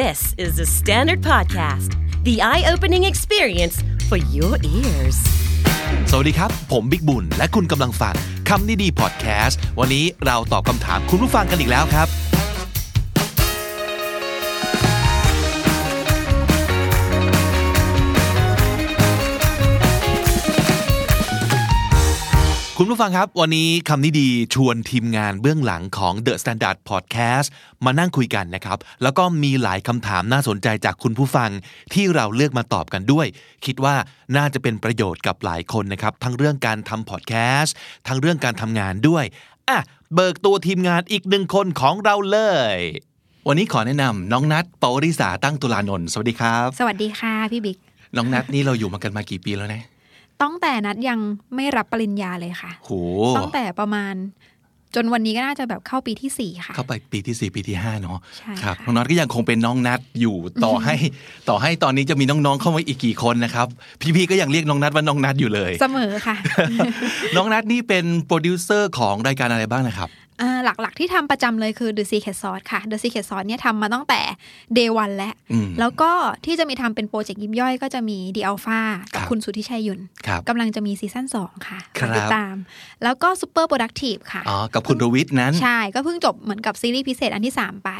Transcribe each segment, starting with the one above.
This is the Standard Podcast, the eye opening experience for your ears. สวัสดีครับ ผมบิ๊กบุญ และคุณกำลังฟังคำนี้ดีพอดแคสต์ วันนี้เราตอบคำถามคุณผู้ฟังกันอีกแล้วครับ คุณผู้ฟังครับ วันนี้คำนี้ดีชวนทีมงานเบื้องหลังของ The Standard Podcast มานั่งคุยกันนะครับ แล้วก็มีหลายคำถามน่าสนใจจากคุณผู้ฟังที่เราเลือกมาตอบกันด้วย คิดว่าน่าจะเป็นประโยชน์กับหลายคนนะครับ ทั้งเรื่องการทำพอดแคสต์ทั้งเรื่องการทำงานด้วยอะเบิกตัวทีมงานอีกหนึ่งคนของเราเลย วันนี้ขอแนะนำน้องนัทปวริษาตั้งตุลานนท์สวัสดีครับ สวัสดีค่ะพี่บิ๊กน้องนัทนี่เราอยู่มากันมากี่ปีแล้วนะ ตั้งแต่นัดยังไม่รับปริญญาเลยค่ะโหตั้งแต่ประมาณ จนวันนี้ก็น่าจะแบบเข้าปีที่สี่ค่ะ เข้าไปปีที่สี่ปีที่ห้าเนาะใช่ครับค่ะน้องนัทก็ยังคงเป็นน้องนัทอยู่ต่อให้ต่อให้ตอนนี้จะมีน้องๆเข้ามาอีกกี่คนนะครับ พี่ๆก็ยังเรียกน้องนัทว่าน้องนัทอยู่เลย เสมอค่ะ น้องนัทนี่เป็นโปรดิวเซอร์ของรายการอะไรบ้างนะครับอ่า หลักๆที่ทำประจำเลยคือ The Secret Sauce ค่ะ The Secret Sauce เนี่ยทำมาตั้งแต่ Day 1แล้วอืมแล้วก็ที่จะมีทำเป็นโปรเจกต์ยิบย่อยก็จะมี The Alpha กับครับคุณสุทธิชัย หยุ่นครับกำลังจะมี season 2ค่ะครับฝากติดตาม แล้วก็ Super Productive ค่ะอ๋อกับคุณรวิทย์นั้น ใช่ ก็เพิ่งจบเหมือนกับซีรีส์พิเศษอันที่ 3 ไป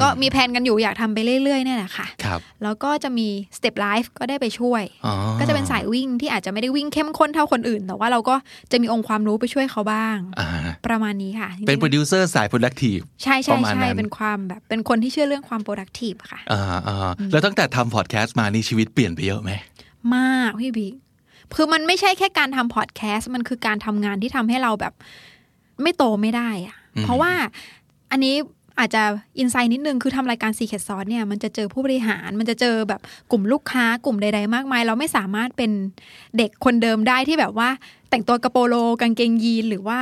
ก็มีแผนกันอยู่อยากทำไปเรื่อยๆเนี่ยแหละค่ะครับแล้วก็จะมี Step Life ก็ได้ไปช่วยอ๋อก็จะเป็นสายวิ่งที่อาจจะไม่ได้วิ่งเข้มข้นเท่าคนอื่น แต่ว่าเราก็จะมีองค์ความรู้ไปช่วยเขาบ้างอ่าประมาณนี้ค่ะจริงๆเป็นโปรดิวเซอร์สาย productive ใช่ปใช่ระมาณใช่นั้นเป็นความแบบเป็นคนที่เชื่อเรื่องความ productive ค่ะอ่าอ่าแล้วตั้งแต่ทำพอดแคสต์มานี่ชีวิตเปลี่ยนไปเยอะไหมมากพี่บิ๊กคือมันไม่ใช่แค่การทำพอดแคสต์มันคือการทำงานที่ทำให้เราแบบไม่โตไม่ได้อะอืมเพราะว่าอันนี้อาจจะอินไซต์นิดนึงคือทำรายการ Secret Sauce เนี่ยมันจะเจอผู้บริหาร มันจะเจอแบบกลุ่มลูกค้ากลุ่มใด ๆ มากมาย เราไม่สามารถเป็นเด็กคนเดิมได้ที่แบบว่าแต่งตัวกระโปโลกางเกงยีนหรือว่า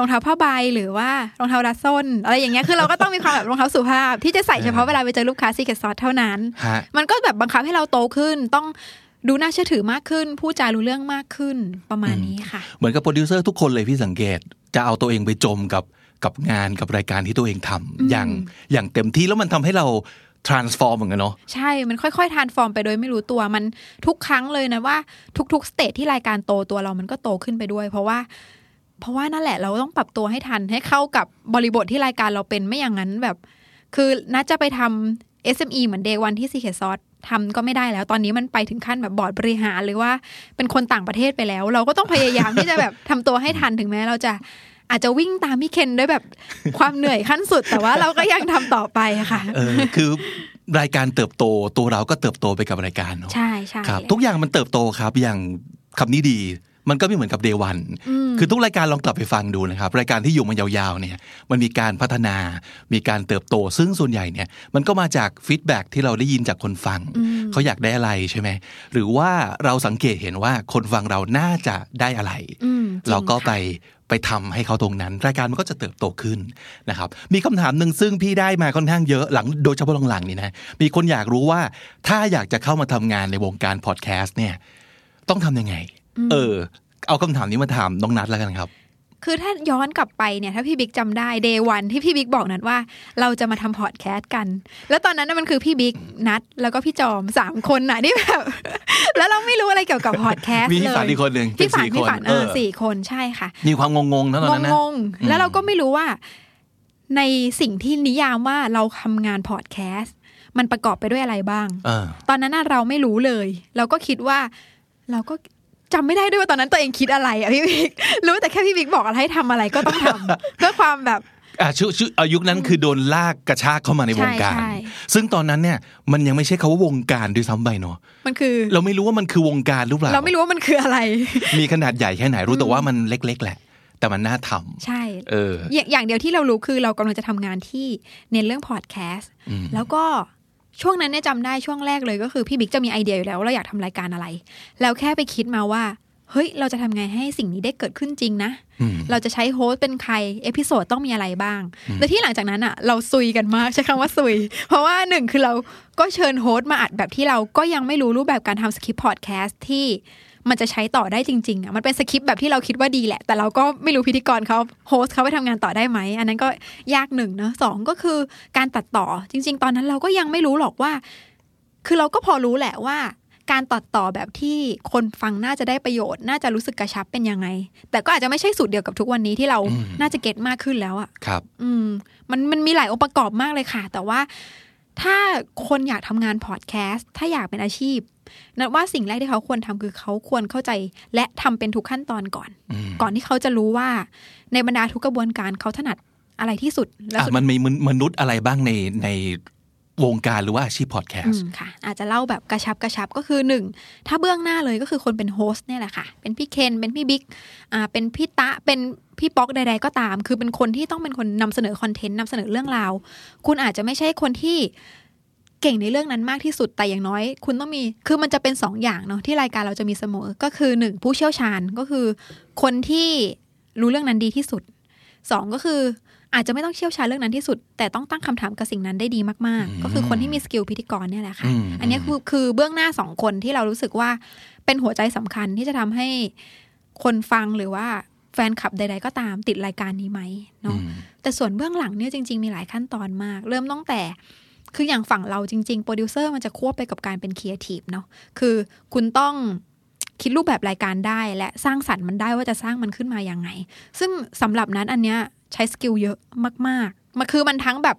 รองเท้าผ้าใบหรือว่ารองเท้ารัดส้น อะไรอย่างเงี้ยคือเราก็ต้องมีความแบบรองเท้าสุภาพ ที่จะใส่เฉพาะเวลาไปเจอลูกค้า Secret Sauce เท่านั้นฮะมันก็แบบบังคับให้เราโตขึ้นต้องดูน่าเชื่อถือมากขึ้นพูดจารู้เรื่องมากขึ้นประมาณนี้ค่ะ เหมือนกับโปรดิวเซอร์ทุกคนเลยพี่สังเกต จะเอาตัวเองไปจมกับกับงานกับรายการที่ตัวเองทำอย่างอย่างเต็มที่แล้วมันทำให้เรา transform เหมือนกันเนาะใช่มันค่อยๆ transform ไปโดยไม่รู้ตัวมันทุกครั้งเลยนะว่า ทุกๆ stage ที่รายการโตตัวเรามันก็โตขึ้นไปด้วย เพราะว่า เพราะว่านั่นแหละเราต้องปรับตัวให้ทันให้เข้ากับบริบทที่รายการเราเป็นไม่อย่างนั้นแบบ คือนัดจะไปทำ SME เหมือนเดวันที่ Secret Sauce ทำก็ไม่ได้แล้ว ตอนนี้มันไปถึงขั้นแบบบอร์ดบริหารหรือว่าเป็นคนต่างประเทศไปแล้ว เราก็ต้องพยายามที่จะแบบทำตัวให้ทันถึงแม้เราจะอาจจะวิ่งตามพี่เคนด้วยแบบความเหนื่อยขั้นสุด แต่ว่าเราก็ยังทำต่อไปอะค่ะเออคือรายการเติบโตตัวเราก็เติบโตไปกับรายการเนาะใช่ใช่ครับ ทุกอย่างมันเติบโตครับอย่างคำนี้ดี มันก็ไม่เหมือนกับ Day One คือทุกรายการลองกลับไปฟังดูนะครับ รายการที่อยู่มายาวๆเนี่ย มันมีการพัฒนา มีการเติบโต ซึ่งส่วนใหญ่เนี่ย มันก็มาจาก feedback ที่เราได้ยินจากคนฟัง เขาอยากได้อะไรใช่ไหม หรือว่าเราสังเกตเห็นว่าคนฟังเราน่าจะได้อะไรอืมจงเราก็ค่ะไปไปทำให้เขาตรงนั้น รายการมันก็จะเติบโตขึ้นนะครับ มีคำถามหนึ่งซึ่งพี่ได้มาค่อนข้างเยอะหลังโดยเฉพาะหลังๆนี่นะ มีคนอยากรู้ว่าถ้าอยากจะเข้ามาทำงานในวงการพอดแคสต์เนี่ย ต้องทำยังไง เออ เอาคำถามนี้มาถามน้องนัทแล้วกันครับ คือถ้าย้อนกลับไปเนี่ย ถ้าพี่บิ๊กจำได้ Day One ที่พี่บิ๊กบอกนัทว่า เราจะมาทำพอดแคสต์กัน แล้วตอนนั้นน่ะมันคือพี่บิ๊กนัทแล้วก็พี่จอมสามคนน่ะที่แบบแล้วเราไม่รู้อะไรเกี่ยวกับพอดแคสต์มีเลยพี่ฝันอีกคนหนึ่งเป็นพี่ฝันสี่พี่คนฝันเอเอออสี่คนใช่ค่ะ มีความงงๆนะตอนนั้นนะงงๆแล้วเราก็ไม่รู้ว่า ในสิ่งที่นิยามว่าเราทำงานพอดแคสต์มันประกอบไปด้วยอะไรบ้างเออตอนนั้นน่ะเราไม่รู้เลย เราก็คิดว่า เราก็ จำไม่ได้ด้วยว่าตอนนั้นตัวเองคิดอะไรอะพี่บิ๊กรู้แต่แค่พี่บิ๊กบอกอะไรให้ทำอะไรก็ต้องทำเพื่อความแบบอะชื่อชื่ออายุคนั้นคือโดนลากกระชากเข้ามาในวงการใช่ใช่ซึ่งตอนนั้นเนี่ยมันยังไม่ใช่คาว่าวงการด้วยซ้ำไปเนาะมันคือ เราไม่รู้ว่ามันคือวงการหรือเปล่าเราไม่รู้ว่ามันคืออะไร มีขนาดใหญ่แค่ไหนรู้แต่ว่ามันเล็ก ๆ แหละ แต่มันน่าทำใช่เอออย่างอย่างเดียวที่เรารู้คือเรากำลังจะทำงานที่เน้นเรื่องพอดแคสต์อืมแล้วก็ ช่วงนั้นเนี่ยจำได้ช่วงแรกเลยก็คือพี่บิ๊กจะมีไอเดียอยู่แล้วว่าเราอยากทำรายการอะไร แล้วแค่ไปคิดมาว่า เฮ้ย เราจะทำไงให้สิ่งนี้ได้เกิดขึ้นจริงนะอืมเราจะใช้ host เป็นใคร episode ต้องมีอะไรบ้างแต่ที่หลังจากนั้นอะ เราซุยกันมากใช้คำว่าซุย เพราะว่าหนึ่งคือเราก็เชิญ host มาอัดแบบที่เราก็ยังไม่รู้รูปแบบการทำสคริปต์พอดแคสต์ที่ มันจะใช้ต่อได้จริงๆอะมันเป็นสคริปต์แบบที่เราคิดว่าดีแหละ แต่เราก็ไม่รู้พิธีกรเขาโฮสต์เขาไปทำงานต่อได้ไหม อันนั้นก็ยากหนึ่งเนอะสองก็คือการตัดต่อจริง ๆ ตอนนั้นเราก็ยังไม่รู้หรอกว่า คือเราก็พอรู้แหละว่าการตัดต่อแบบที่คนฟังน่าจะได้ประโยชน์ น่าจะรู้สึกกระชับเป็นยังไง แต่ก็อาจจะไม่ใช่สูตรเดียวกับทุกวันนี้ที่เราอืมน่าจะเก็ตมากขึ้นแล้วอะครับ อืม มันมันมีหลายองค์ประกอบมากเลยค่ะ แต่ว่า ถ้าคนอยากทำงานพอดแคสต์ถ้าอยากเป็นอาชีพนัทว่าสิ่งแรกที่เขาควรทำคือเขาควรเข้าใจ และทำเป็นทุกขั้นตอนก่อนอืมก่อนที่เขาจะรู้ว่า ในบรรดาทุกกระบวนการเขาถนัดอะไรที่สุดและอะสุดมันมีมนุษย์อะไรบ้างในใน วงการหรือว่าอาชีพพอดแคสอืต์มค่ะ อาจจะเล่าแบบกระชับกระชับก็คือหนึ่งถ้าเบื้องหน้าเลยก็คือคนเป็น host เนี่ยแหละค่ะ เป็นพี่เคนเป็นพี่บิ๊กอ่าเป็นพี่ตะเป็นพี่ป๊อกใด ๆ ก็ตาม คือเป็นคนที่ต้องเป็นคนนำเสนอคอนเทนต์นำเสนอเรื่องราว คุณอาจจะไม่ใช่คนที่เก่งในเรื่องนั้นมากที่สุดแต่อย่างน้อย คุณต้องมีคือมันจะเป็นสองอย่างเนาะที่รายการเราจะมีเสมอก็คือหนึ่งผู้เชี่ยวชาญก็คือ คนที่รู้เรื่องนั้นดีที่สุดสองก็คือ อาจจะไม่ต้องเชี่ยวชาญเรื่องนั้นที่สุด แต่ต้องตั้งคำถามกับสิ่งนั้นได้ดีมากอืมๆก็คือคนที่มีสกิลพิธีกรเนี่ยแหละค่ะอืมอันนี้คือคือเบื้องหน้าสองคนที่เรารู้สึกว่าเป็นหัวใจสำคัญที่จะทำให้คนฟังหรือว่าแฟนคลับใด ๆ ก็ตามติดรายการนี้ไหมเนาะอืมแต่ส่วนเบื้องหลังเนี่ยจริง ๆ มีหลายขั้นตอนมาก เริ่มตั้งแต่คืออย่างฝั่งเราจริงๆโปรดิวเซอร์มันจะควบไปกับการเป็นครีเอทีฟเนาะคือคุณต้องคิดรูปแบบรายการได้และสร้างสรรค์มันได้ว่าจะสร้างมันขึ้นมาอย่างไง ซึ่งสำหรับนัดอันเนี้ย ใช้ skill เยอะมากๆมันคือมันทั้งแบบ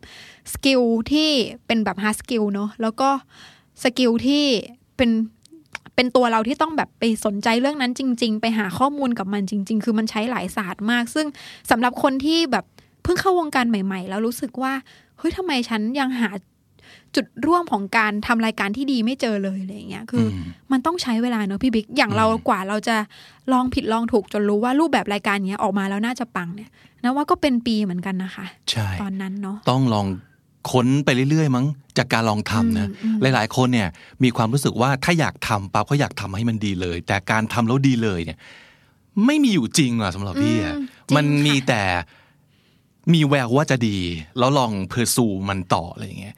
skill ที่เป็นแบบ hard skill เนาะแล้วก็ skill ที่เป็นเป็นตัวเราที่ต้องแบบไปสนใจเรื่องนั้นจริง ๆ ไปหาข้อมูลกับมันจริง ๆ คือมันใช้หลายศาสตร์มาก ซึ่งสำหรับคนที่แบบเพิ่งเข้าวงการใหม่ ๆ แล้วรู้สึกว่าเฮ้ยทำไมฉันยังหา จุดร่วมของการทำรายการที่ดีไม่เจอเลยอะไรอย่างเงี้ยคือมมันต้องใช้เวลาเนอะพี่บิ๊กอย่างเราอืมกว่าเราจะลองผิดลองถูกจนรู้ว่ารูปแบบรายการเนี้ยออกมาแล้วน่าจะปังเนี่ยนะว่าก็เป็นปีเหมือนกันนะคะใช่ตอนนั้นเนาะต้องลองค้นไปเรื่อยๆ มั้งจากการลองทำนะอืมอืมหลายๆ คนเนี่ยมีความรู้สึกว่าถ้าอยากทำปั๊บก็อยากทำให้มันดีเลย แต่การทำแล้วดีเลยเนี่ย ไม่มีอยู่จริงอะสำหรับพี่อะอืมจริงมันมีค่ะแต่มีแววว่าจะดี แล้วลองเพอร์ซูมันต่ออะไรอย่างเงี้ย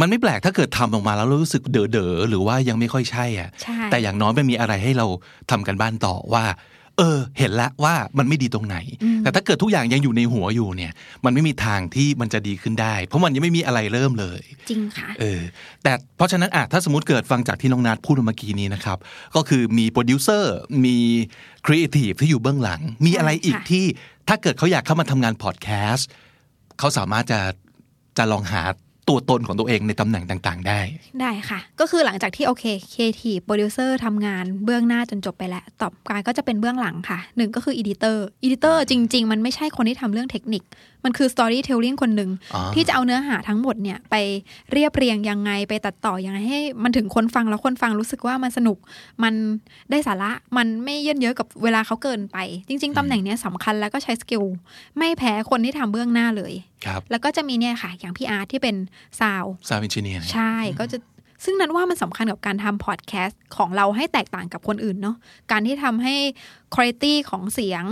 มันไม่แปลกถ้าเกิดทำออกมาแล้วรู้สึกเด๋อๆหรือว่ายังไม่ค่อยใช่อะใช่แต่อย่างน้อยมันมีอะไรให้เราทำกันบ้านต่อว่า เออ เห็นแล้วว่ามันไม่ดีตรงไหน แต่ถ้าเกิดทุกอย่างยังอยู่ในหัวอยู่เนี่ย มันไม่มีทางที่มันจะดีขึ้นได้ เพราะมันยังไม่มีอะไรเริ่มเลย จริงค่ะเออ แต่เพราะฉะนั้นอะถ้าสมมติเกิดฟังจากที่น้องนัดพูดเมื่อกี้นี้นะครับ ก็คือมีโปรดิวเซอร์มีครีเอทีฟที่อยู่เบื้องหลัง มีอะไรอีกค่ะที่ถ้าเกิดเขาอยากเข้ามาทำงานพอดแคสต์เขาสามารถจะจะลองหา ตัวตนของตัวเองในตำแหน่งต่างๆ ได้ ได้ค่ะ ก็คือหลังจากที่โอเคครีเอทีฟโปรดิวเซอร์ทำงานเบื้องหน้าจนจบไปแล้ว ต่อการก็จะเป็นเบื้องหลังค่ะหนึ่งก็คือ editor editor จริง ๆ มันไม่ใช่คนที่ทำเรื่องเทคนิค มันคือ storytelling คนหนึ่งอ๋อที่จะเอาเนื้อหาทั้งหมดเนี่ยไปเรียบเรียงยังไงไปตัดต่อยังไงให้ มันถึงคนฟังแล้วคนฟังรู้สึกว่ามันสนุกมันได้สาระมันไม่เยิ่นเย้อกับเวลาเขาเกินไป จริง ๆตำแหน่งเนี้ยสำคัญแล้วก็ใช้ skill ไม่แพ้คนที่ทำเบื้องหน้าเลยครับแล้วก็จะมีเนี่ยค่ะอย่างพี่อาร์ตที่เป็นซาว sound engineer ใช่ก็จะซึ่งนัดว่ามันสำคัญกับการทำพอดแคสต์ของเราให้แตกต่างกับคนอื่นเนาะการที่ทำให้คุณภาพของเสียง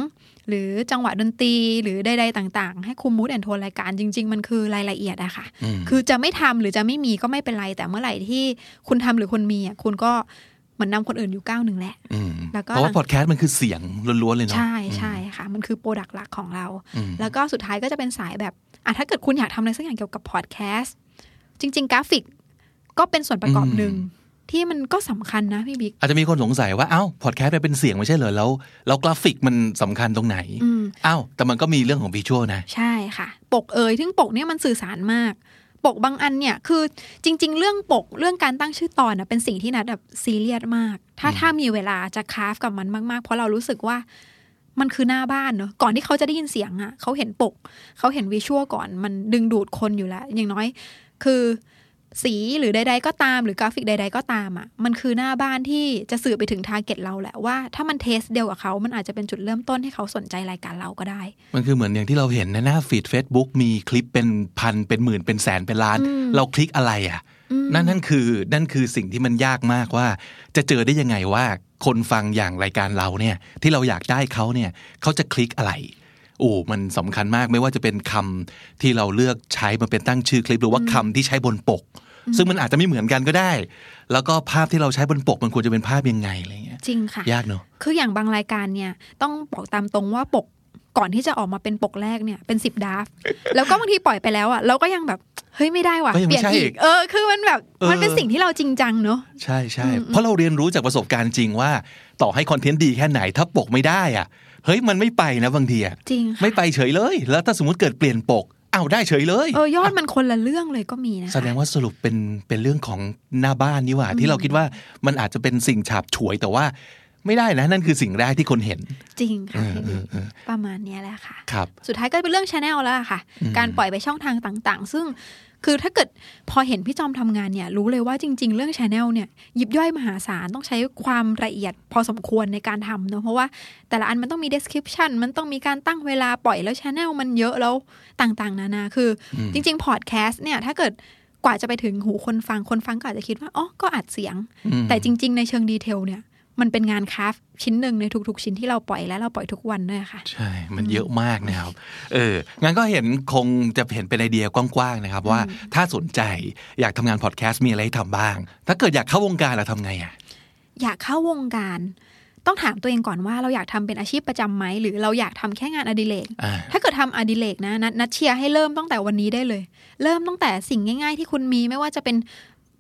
หรือจังหวะดนตรีหรือใดๆต่าง ๆ ให้คุม mood and tone รายการจริง ๆ มันคือรายละเอียดอะค่ะมคือจะไม่ทำหรือจะไม่มีก็ไม่เป็นไร แต่เมื่อไหร่ที่คุณทำหรือคุณมีอะคุณก็เหมือนนำคนอื่นอยู่ก้าวหนึ่งแหละมแล้วก็เพราะว่าพอดแคสต์มันคือเสียงล้วนๆเลยเนาะใช่ใช่ค่ะ มันคือ product หลักของเราอืมแล้วก็สุดท้ายก็จะเป็นสายแบบอะถ้าเกิดคุณอยากทำอะไรสักอย่างเกี่ยวกับพอดแคสต์จริง ๆ กราฟิกก็เป็นส่วนประกอบหนึ่ง ที่มันก็สำคัญนะพี่บิ๊กอาจจะมีคนสงสัยว่าเอ้าพอดแคสต์มันเป็นเสียงไม่ใช่เหรอแล้วแล้วกราฟิกมันสำคัญตรงไหนอืมอ้าวแต่มันก็มีเรื่องของ visual นะ ใช่ค่ะ ปกเอยซึ่งปกเนี่ยมันสื่อสารมากปกบางอันเนี่ยคือจริง ๆ เรื่องปกเรื่องการตั้งชื่อตอนนะเป็นสิ่งที่นัดแบบซีเรียสมาก ถ้าถ้ามีเวลาจะ craft กับมันมาก ๆ เพราะเรารู้สึกว่ามันคือหน้าบ้านเนอะก่อนที่เขาจะได้ยินเสียงอะ่ะเขาเห็นปก เขาเห็น visual ก่อนมันดึงดูดคนอยู่แล้ว อย่างน้อย คือ สีหรือใด ๆ ก็ตามหรือกราฟิกใด ๆ ก็ตามอะ่ะมันคือหน้าบ้านที่จะสื่อไปถึง target เราแหละว่าถ้ามัน taste เดียวกับเขามันอาจจะเป็นจุดเริ่มต้นให้เขาสนใจรายการเราก็ได้ มันคือเหมือนอย่างที่เราเห็นในหน้าฟีด Facebook มีคลิปเป็นพันเป็นหมื่นเป็นแสนเป็นล้านอืมเราคลิกอะไรอะอืมนั่นนั่นคือนั่นคือสิ่งที่มันยากมากว่า จะเจอได้ยังไงว่าคนฟังอย่างรายการเราเนี่ยที่เราอยากได้เขาเนี่ยเขาจะคลิกอะไร โอ้มันสำคัญมากไม่ว่าจะเป็นคำที่เราเลือกใช้มาเป็นตั้งชื่อคลิปหรือว่าคำที่ใช้บนปก ซึ่งมันอาจจะไม่เหมือนกันก็ได้ แล้วก็ภาพที่เราใช้บนปกมันควรจะเป็นภาพยังไงอะไรเงี้ยจริงค่ะยากเนอะคืออย่างบางรายการเนี่ยต้องบอกตามตรงว่าปกก่อนที่จะออกมาเป็นปกแรกเนี่ยเป็นสิบดราฟต์แล้วก็บางทีปล่อยไปแล้วอะเราก็ยังแบบเฮ้ยไม่ได้ว่ะก็ยังเปไม่ลี่ยนใช่อีอีกกเออคือมันแบบเออมันเป็นสิ่งที่เราจริงจังเนอะใช่ใช่อืมเพราะเราเรียนรู้จากประสบการณ์จริงว่า ต่อให้คอนเทนต์ดีแค่ไหนถ้าปกไม่ได้อะ เฮ้ยมันไม่ไปนะบางทีอะจริงค่ะไม่ไปเฉยเลย แล้วถ้าสมมติเกิดเปลี่ยนปกอ้าวได้เฉยเลยเออยอดมันคนละเรื่องเลยก็มีนะคะแสดงว่าสรุปเป็นเป็นเรื่องของหน้าบ้านนี่หว่า ที่เราคิดว่ามันอาจจะเป็นสิ่งฉาบฉวยแต่ว่าไม่ได้นะ นั่นคือสิ่งแรกที่คนเห็น จริงค่ะเออพี่บิ๊กเออเออประมาณเนี้ยแหละค่ะครับสุดท้ายก็เป็นเรื่อง channel แล้วอะค่ะอืมการปล่อยไปช่องทางต่าง ๆ ซึ่ง คือถ้าเกิดพอเห็นพี่จอมทำงานเนี่ย รู้เลยว่าจริง ๆ เรื่อง channel เนี่ยยิบย่อยมหาศาลต้องใช้ความละเอียดพอสมควรในการทำเนอะเพราะว่าแต่ละอันมันต้องมี description มันต้องมีการตั้งเวลาปล่อยแล้ว channel มันเยอะแล้วต่างๆ นานาคืออืมจริงๆพอดแคสต์เนี่ยถ้าเกิดกว่าจะไปถึงหูคนฟังคนฟังก็อาจจะคิดว่าอ๋อก็อัดเสียงอืมแต่จริง ๆ ในเชิง detail เนี่ย มันเป็นงาน craft ชิ้นหนึ่งในทุกๆ ชิ้นที่เราปล่อยและเราปล่อยทุกวันด้วยค่ะ ใช่ มันเยอะมากนะครับ เออ งั้นก็เห็นคงจะเห็นเป็นไอเดียกว้างๆนะครับ ว่าถ้าสนใจอยากทำงานพอดแคสต์มีอะไรให้ทำบ้าง ถ้าเกิดอยากเข้าวงการเราทำไงอะ อยากเข้าวงการต้องถามตัวเองก่อนว่าเราอยากทำเป็นอาชีพประจำไหมหรือเราอยากทำแค่งานอดิเรกอ่าถ้าเกิดทำอดิเรกนะนัดนัดเชียร์ให้เริ่มตั้งแต่วันนี้ได้เลย เริ่มตั้งแต่สิ่งง่าย ๆ ที่คุณมีไม่ว่าจะเป็น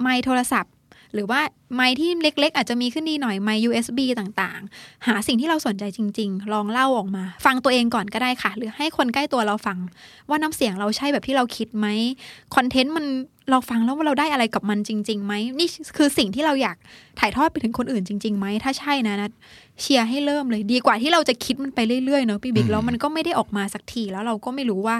ไมค์โทรศัพท์ หรือว่าไมค์ที่เล็ก ๆ อาจจะมีขึ้นดีหน่อยไมค์ USB ต่างๆ หาสิ่งที่เราสนใจจริง ๆ ลองเล่าออกมา ฟังตัวเองก่อนก็ได้ค่ะ หรือให้คนใกล้ตัวเราฟัง ว่าน้ำเสียงเราใช่แบบที่เราคิดไหมคอนเทนต์มันเราฟังแล้วว่าเราได้อะไรกับมันจริงๆไหมนี่คือสิ่งที่เราอยากถ่ายทอดไปถึงคนอื่นจริงๆไหมถ้าใช่นะนัดเชียร์ให้เริ่มเลยดีกว่าที่เราจะคิดมันไปเรื่อยๆเนอะพี่บิ๊กแล้วมันก็ไม่ได้ออกมาสักทีแล้วเราก็ไม่รู้ว่า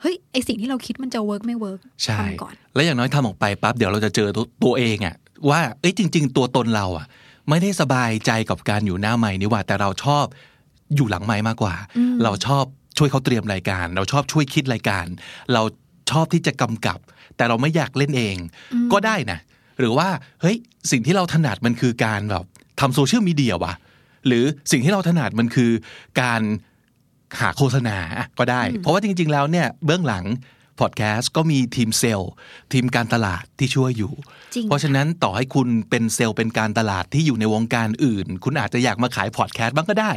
เฮ้ยไอสิ่งที่เราคิดมันจะ work ไม่ workใช่ทำก่อน แล้วอย่างน้อยทำออกไปปั๊บเดี๋ยวเราจะเจอตัวตัวเองอะ ว่าเอ้ยจริง ๆ ตัวตนเราอะไม่ได้สบายใจกับการอยู่หน้าไมค์นี่หว่า แต่เราชอบอยู่หลังไมค์มากกว่าอืมเราชอบช่วยเขาเตรียมรายการ เราชอบช่วยคิดรายการ เราชอบที่จะกำกับ แต่เราไม่อยากเล่นเอง ก็ได้นะ หรือว่าเฮ้ยสิ่งที่เราถนัดมันคือการแบบทำโซเชียลมีเดียวะหรือสิ่งที่เราถนัดมันคือการหาโฆษณาอะก็ได้ เพราะว่าจริง ๆ แล้วเนี่ยเบื้องหลังพอดแคสต์ก็มีทีมเซลล์ทีมการตลาดที่ช่วยอยู่จริง เพราะฉะนั้นต่อให้คุณเป็นเซลล์เป็นการตลาดที่อยู่ในวงการอื่น คุณอาจจะอยากมาขายพอดแคสต์บ้างก็ได้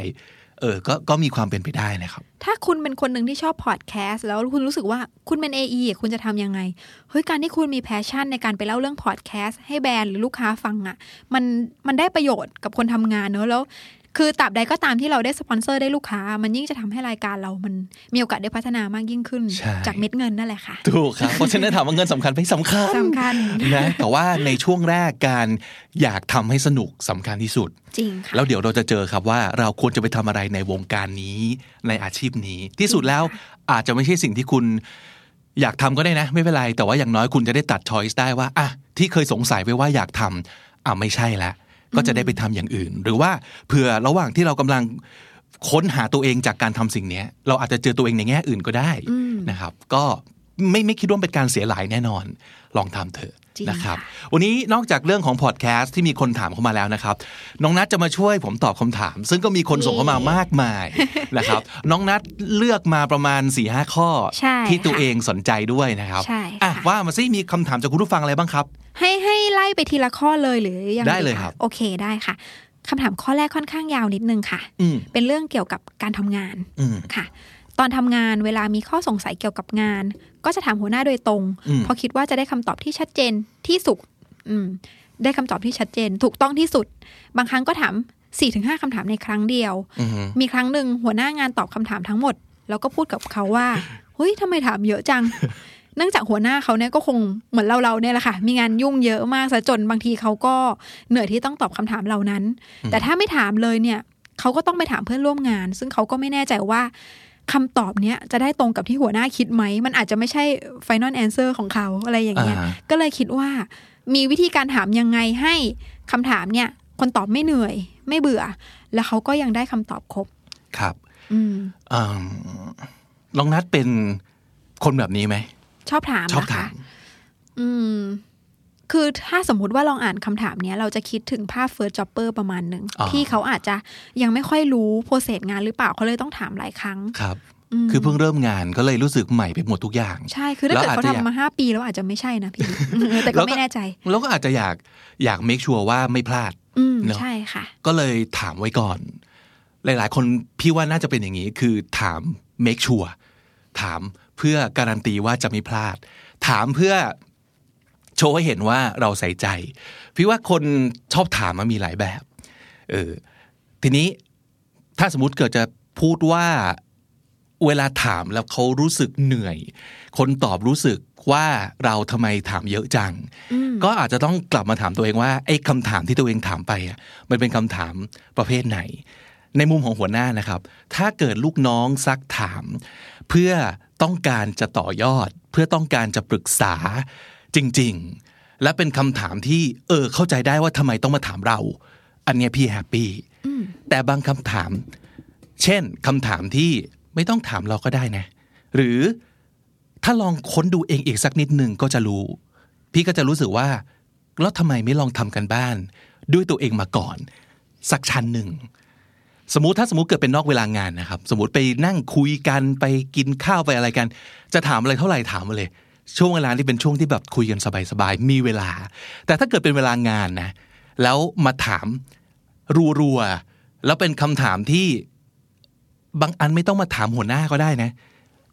เออก็ก็มีความเป็นไปได้นะครับ ถ้าคุณเป็นคนหนึ่งที่ชอบพอดแคสต์แล้วคุณรู้สึกว่าคุณเป็น AE อะคุณจะทำยังไง เฮ้ย การที่คุณมี passion ในการไปเล่าเรื่องพอดแคสต์ให้แบรนด์หรือลูกค้าฟังอะ มันมันได้ประโยชน์กับคนทำงานเนอะแล้ว คือตราบใดก็ตามที่เราได้สปอนเซอร์ได้ลูกค้า มันยิ่งจะทำให้รายการเรามันมีโอกาสได้พัฒนามากยิ่งขึ้นใช่จากเม็ดเงินนั่นแหละค่ะ ถูกครับ เพราะฉะนั้นถามว่าเงินสำคัญไหมสำคัญสำคัญนะแต่ว่าในช่วงแรกการอยากทำให้สนุกสำคัญที่สุด จริงค่ะแล้วเดี๋ยวเราจะเจอครับว่าเราควรจะไปทำอะไรในวงการนี้ในอาชีพนี้ ที่สุดแล้วอาจจะไม่ใช่สิ่งที่คุณอยากทำก็ได้นะ ไม่เป็นไร แต่ว่าอย่างน้อยคุณจะได้ตัดช้อยส์ได้ว่าอะที่เคยสงสัยไว้ว่าอยากทำอะไม่ใช่ละ ก็จะได้ไปทำอย่างอื่น หรือว่าเผื่อระหว่างที่เรากำลังค้นหาตัวเองจากการทำสิ่งเนี้ยเราอาจจะเจอตัวเองในแง่อื่นก็ได้อืมนะครับ ก็ไม่ไม่คิดว่าเป็นการเสียหลายแน่นอน ลองทำเถอะจริงนะครับค่ะวันนี้นอกจากเรื่องของพอดแคสต์ที่มีคนถามเข้ามาแล้วนะครับ น้องนัทจะมาช่วยผมตอบคำถาม ซึ่งก็มีคนส่งเข้ามามากมายนะครับ น้องนัทเลือกมาประมาณ4ีหข้อใช่ที่ตัวค่ะเองสนใจด้วยนะครับใช่อะค่ะว่ามาซิมีคำถามจากคุณผู้ฟังอะไรบ้างครับ ให้ให้ไล่ไปทีละข้อเลยหรือยังงได้เลยะครับ โอเคได้ค่ะคำถามข้อแรกค่อนข้างยาวนิดนึงค่ะอืมเป็นเรื่องเกี่ยวกับการทำงานอืมค่ะ ตอนทำงานเวลามีข้อสงสัยเกี่ยวกับงาน ก็จะถามหัวหน้าโดยตรงอืมเพราะคิดว่าจะได้คำตอบที่ชัดเจนที่สุดอืมได้คำตอบที่ชัดเจน ถูกต้องที่สุด บางครั้งก็ถาม4ี่ถึงห้าคำถามในครั้งเดียวอืมมีครั้งหนึ่งหัวหน้างานตอบคำถามทั้งหมด แล้วก็พูดกับเขาว่าเฮ้ยทำไมถามเยอะจัง เนื่องจากหัวหน้าเขาเนี่ยก็คงเหมือนเราเราๆเนี่ยแหละค่ะ มีงานยุ่งเยอะมากซะจนบางทีเขาก็เหนื่อยที่ต้องตอบคำถามเหล่านั้น แต่ถ้าไม่ถามเลยเนี่ยเขาก็ต้องไปถามเพื่อนร่วมงาน ซึ่งเขาก็ไม่แน่ใจว่าคำตอบเนี้ยจะได้ตรงกับที่หัวหน้าคิดไหม มันอาจจะไม่ใช่ final answer ของเขาอะไรอย่างเงี้ยอ่าก็เลยคิดว่ามีวิธีการถามยังไงให้คำถามเนี่ย คนตอบไม่เหนื่อย ไม่เบื่อ แล้วเขาก็ยังได้คำตอบครบ ครับอืมอืมน้องนัทเป็นคนแบบนี้ไหม ชอบถามชอบนะคะถามอืม คือถ้าสมมุติว่าลองอ่านคำถามเนี้ย เราจะคิดถึงภาพ first jobber ประมาณหนึ่งอ๋อที่เขาอาจจะยังไม่ค่อยรู้ process งานหรือเปล่าเขาเลยต้องถามหลายครั้งครับมคือเพิ่งเริ่มงานก็เลยรู้สึกใหม่ไปหมดทุกอย่าง ใช่คือถ้าเกิดแล้วอาจเขาจะอยากทำมาห้าปีแล้วอาจจะไม่ใช่นะพี่แต่ก็ไม่แน่ใจ แล้วก็อาจจะอยากอยาก make sure ว่าไม่พลาดอืมเนอะใช่ค่ะ ก็เลยถามไว้ก่อน หลาย ๆ คนพี่ว่าน่าจะเป็นอย่างนี้ คือถาม make sure ถาม เพื่อการันตีว่าจะไม่พลาด ถามเพื่อโชว์ให้เห็นว่าเราใส่ใจ พี่ว่าคนชอบถามมันมีหลายแบบ เออ ทีนี้ถ้าสมมติเกิดจะพูดว่าเวลาถามแล้วเขารู้สึกเหนื่อย คนตอบรู้สึกว่าเราทำไมถามเยอะจัง ก็อาจจะต้องกลับมาถามตัวเองว่าไอ้คำถามที่ตัวเองถามไปอะ มันเป็นคำถามประเภทไหน ในมุมของหัวหน้านะครับ ถ้าเกิดลูกน้องซักถาม เพื่อ ต้องการจะต่อยอด เพื่อต้องการจะปรึกษาจริง ๆ และเป็นคำถามที่เออเข้าใจได้ว่าทำไมต้องมาถามเรา อันเนี้ยพี่แฮปปี้แต่บางคำถาม เช่นคำถามที่ไม่ต้องถามเราก็ได้นะ หรือถ้าลองค้นดูเองอีกสักนิดหนึ่งก็จะรู้ พี่ก็จะรู้สึกว่า แล้วทำไมไม่ลองทำกันบ้าน ด้วยตัวเองมาก่อน สักชั้นหนึ่ง สมมติถ้าสมมติเกิดเป็นนอกเวลางานนะครับ สมมติไปนั่งคุยกันไปกินข้าวไปอะไรกัน จะถามอะไรเท่าไหร่ถามมาเลย ช่วงเวลาที่เป็นช่วงที่แบบคุยกันสบายๆมีเวลา แต่ถ้าเกิดเป็นเวลางานนะ แล้วมาถามรัวๆแล้วเป็นคำถามที่บางอันไม่ต้องมาถามหัวหน้าก็ได้นะ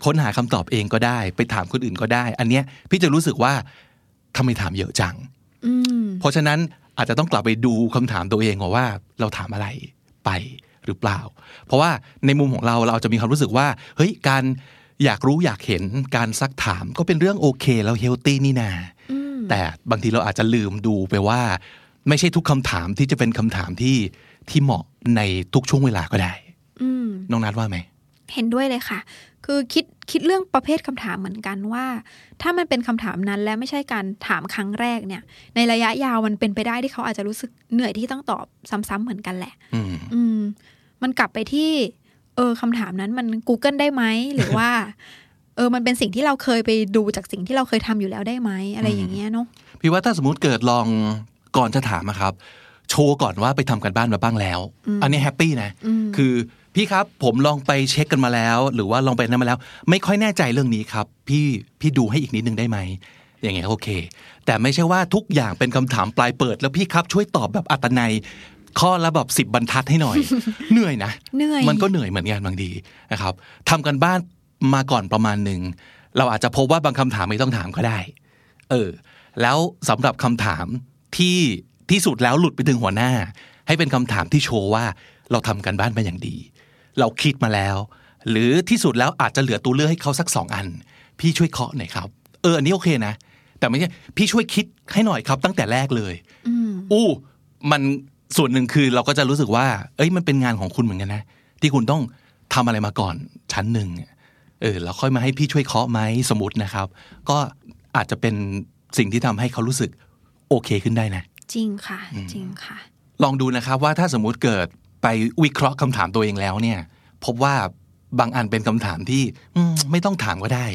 ค้นหาคำตอบเองก็ได้ ไปถามคนอื่นก็ได้ อันเนี้ยพี่จะรู้สึกว่าทำไมถามเยอะจังอืมเพราะฉะนั้นอาจจะต้องกลับไปดูคำถามตัวเองก่อนว่าเราถามอะไรไป หรือเปล่า เพราะว่าในมุมของเราเราจะมีความรู้สึกว่าเฮ้ยการอยากรู้อยากเห็นการซักถามก็เป็นเรื่องโอเคแล้วเฮลตี้นี่นาแต่บางทีเราอาจจะลืมดูไปว่า ไม่ใช่ทุกคำถามที่จะเป็นคำถามที่ที่เหมาะในทุกช่วงเวลาก็ได้อืมน้องนัดว่าไหม เห็นด้วยเลยค่ะ คือคิดคิดเรื่องประเภทคำถามเหมือนกันว่า ถ้ามันเป็นคำถามนั้นและไม่ใช่การถามครั้งแรกเนี่ย ในระยะยาวมันเป็นไปได้ที่เขาอาจจะรู้สึกเหนื่อยที่ต้องตอบซ้ำๆเหมือนกันแหละอืมอืมมันกลับไปที่ เออคำถามนั้นมัน Google ได้ไหมหรือว่า เออมันเป็นสิ่งที่เราเคยไปดูจากสิ่งที่เราเคยทำอยู่แล้วได้ไหมอะไรอย่างเงี้ยเนาะพี่ว่าถ้าสมมติเกิดลองก่อนจะถามอะครับ โชว์ก่อนว่าไปทำกันบ้านมาบ้างแล้ว อันนี้ happy นะคือ พี่ครับผมลองไปเช็คกันมาแล้ว หรือว่าลองไปนั่นมาแล้ว ไม่ค่อยแน่ใจเรื่องนี้ครับ พี่พี่ดูให้อีกนิดนึงได้ไหมอย่างเงี้ยโอเค แต่ไม่ใช่ว่าทุกอย่างเป็นคำถามปลายเปิด แล้วพี่ครับช่วยตอบแบบอัตนัยข้อละแบบสิบบรรทัดให้หน่อย เหนื่อยนะเหนื่อยมันก็เหนื่อยเหมือนกันบางทีนะครับทำการบ้านมาก่อนประมาณหนึ่งเราอาจจะพบว่าบางคำถามไม่ต้องถามก็ได้ เออ แล้วสำหรับคำถามที่ที่สุดแล้วหลุดไปถึงหัวหน้า ให้เป็นคำถามที่โชว์ว่าเราทำกันบ้านมาอย่างดี เราคิดมาแล้ว หรือที่สุดแล้วอาจจะเหลือตัวเลือกให้เขาสักสองอัน พี่ช่วยเคาะหน่อยครับ เอออันนี้โอเคนะ แต่ไม่ใช่พี่ช่วยคิดให้หน่อยครับ ตั้งแต่แรกเลยอืมอู้มันส่วนหนึ่งคือเราก็จะรู้สึกว่า เอ้ยมันเป็นงานของคุณเหมือนกันนะ ที่คุณต้องทำอะไรมาก่อนชั้นหนึ่งเออแล้วค่อยมาให้พี่ช่วยเคาะไหมสมมตินะครับ ก็อาจจะเป็นสิ่งที่ทำให้เขารู้สึกโอเคขึ้นได้นะ จริงค่ะ จริงค่ะ ลองดูนะครับว่าถ้าสมมุติเกิด ไปวิเคราะห์คำถามตัวเองแล้วเนี่ย พบว่าบางอันเป็นคำถามที่อืมไม่ต้องถามก็ได้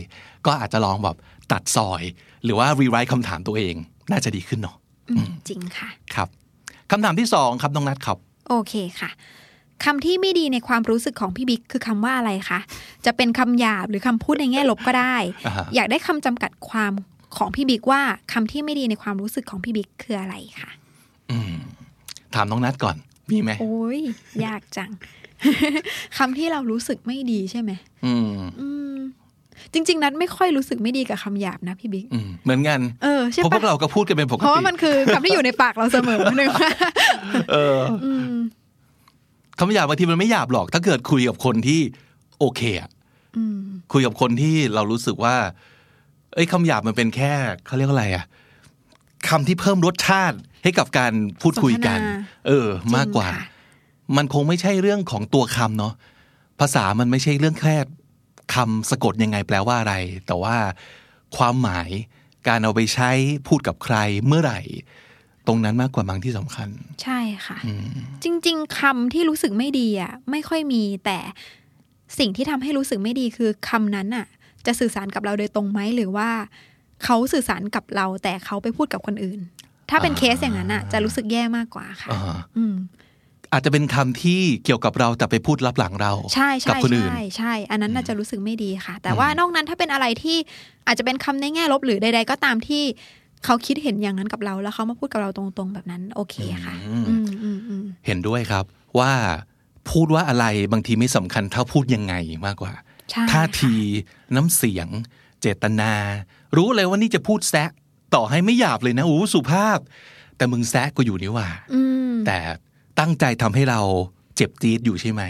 ก็อาจจะลองแบบตัดซอย หรือว่ารีไรต์คำถามตัวเอง น่าจะดีขึ้นเนาะอืมจริงค่ะ ครับคำถามที่สองครับน้องนัทครับ โอเคค่ะคำที่ไม่ดีในความรู้สึกของพี่บิ๊กคือคำว่าอะไรคะ จะเป็นคำหยาบหรือคำพูดในแง่ลบก็ได้อ่าฮะอยากได้คำจำกัดความของพี่บิ๊กว่าคำที่ไม่ดีในความรู้สึกของพี่บิ๊กคืออะไรค่ะอืมถามน้องนัทก่อน มีไหมโอ้ยยากจังคำที่เรารู้สึกไม่ดีใช่ไหมอืมอืมจริง ๆ นัดไม่ค่อยรู้สึกไม่ดีกับคำหยาบนะพี่บิ๊กอืมเหมือนกันเออใช่เพราะพวปะกเราก็พูดกันเป็นปกเพราะติว่ามันคือคำที่อยู่ในปากเราเสมอนึกว่าเอออืมคำหยาบบางทีมันไม่หยาบหรอก ถ้าเกิดคุยกับคนที่โอเคอะอืมคุยกับคนที่เรารู้สึกว่า เอ้ยคำหยาบมันเป็นแค่เขาเรียกว่าอะไรอะ คำที่เพิ่มรสชาติให้กับการพูดคุยกันสนทนาเออ มากกว่าจริงค่ะมันคงไม่ใช่เรื่องของตัวคำเนาะภาษามันไม่ใช่เรื่องแค่คำสะกดยังไงแปลว่าอะไร แต่ว่าความหมายการเอาไปใช้พูดกับใครเมื่อไหร่ ตรงนั้นมากกว่าบางที่สำคัญ ใช่ค่ะ จริง ๆคำที่รู้สึกไม่ดีอะ ไม่ค่อยมี แต่สิ่งที่ทำให้รู้สึกไม่ดีคือคำนั้นอะ จะสื่อสารกับเราโดยตรงไหมหรือว่า เขาสื่อสารกับเราแต่เขาไปพูดกับคนอื่น ถ้าเป็นเคสอย่างนั้นอะจะรู้สึกแย่มากกว่าค่ะอ่าอืมอาจจะเป็นคำที่เกี่ยวกับเราแต่ไปพูดรับหลังเรา ใช่กัใช่คนอื่นใช่ใช่ อันนั้นน่าจะรู้สึกไม่ดีค่ะ แต่ว่านอกนั้นถ้าเป็นอะไรที่อาจจะเป็นคำในแง่ลบหรือใด ๆ ก็ตามที่เขาคิดเห็นอย่างนั้นกับเรา แล้วเขามาพูดกับเราตรงๆ แบบนั้น โอเคค่ะอืมอืมอืมอืมเห็นด้วยครับว่าพูดว่าอะไรบางทีไม่สำคัญเท่าพูดยังไงมากกว่าใช่ท่าค่ะทีน้ำเสียง เจตนา รู้เลยว่านี่จะพูดแซะต่อให้ไม่หยาบเลยนะโอ้สุภาพ แต่มึงแซะกูอยู่นี่หว่าอืมแต่ตั้งใจทำให้เราเจ็บจี๊ดอยู่ใช่ไหม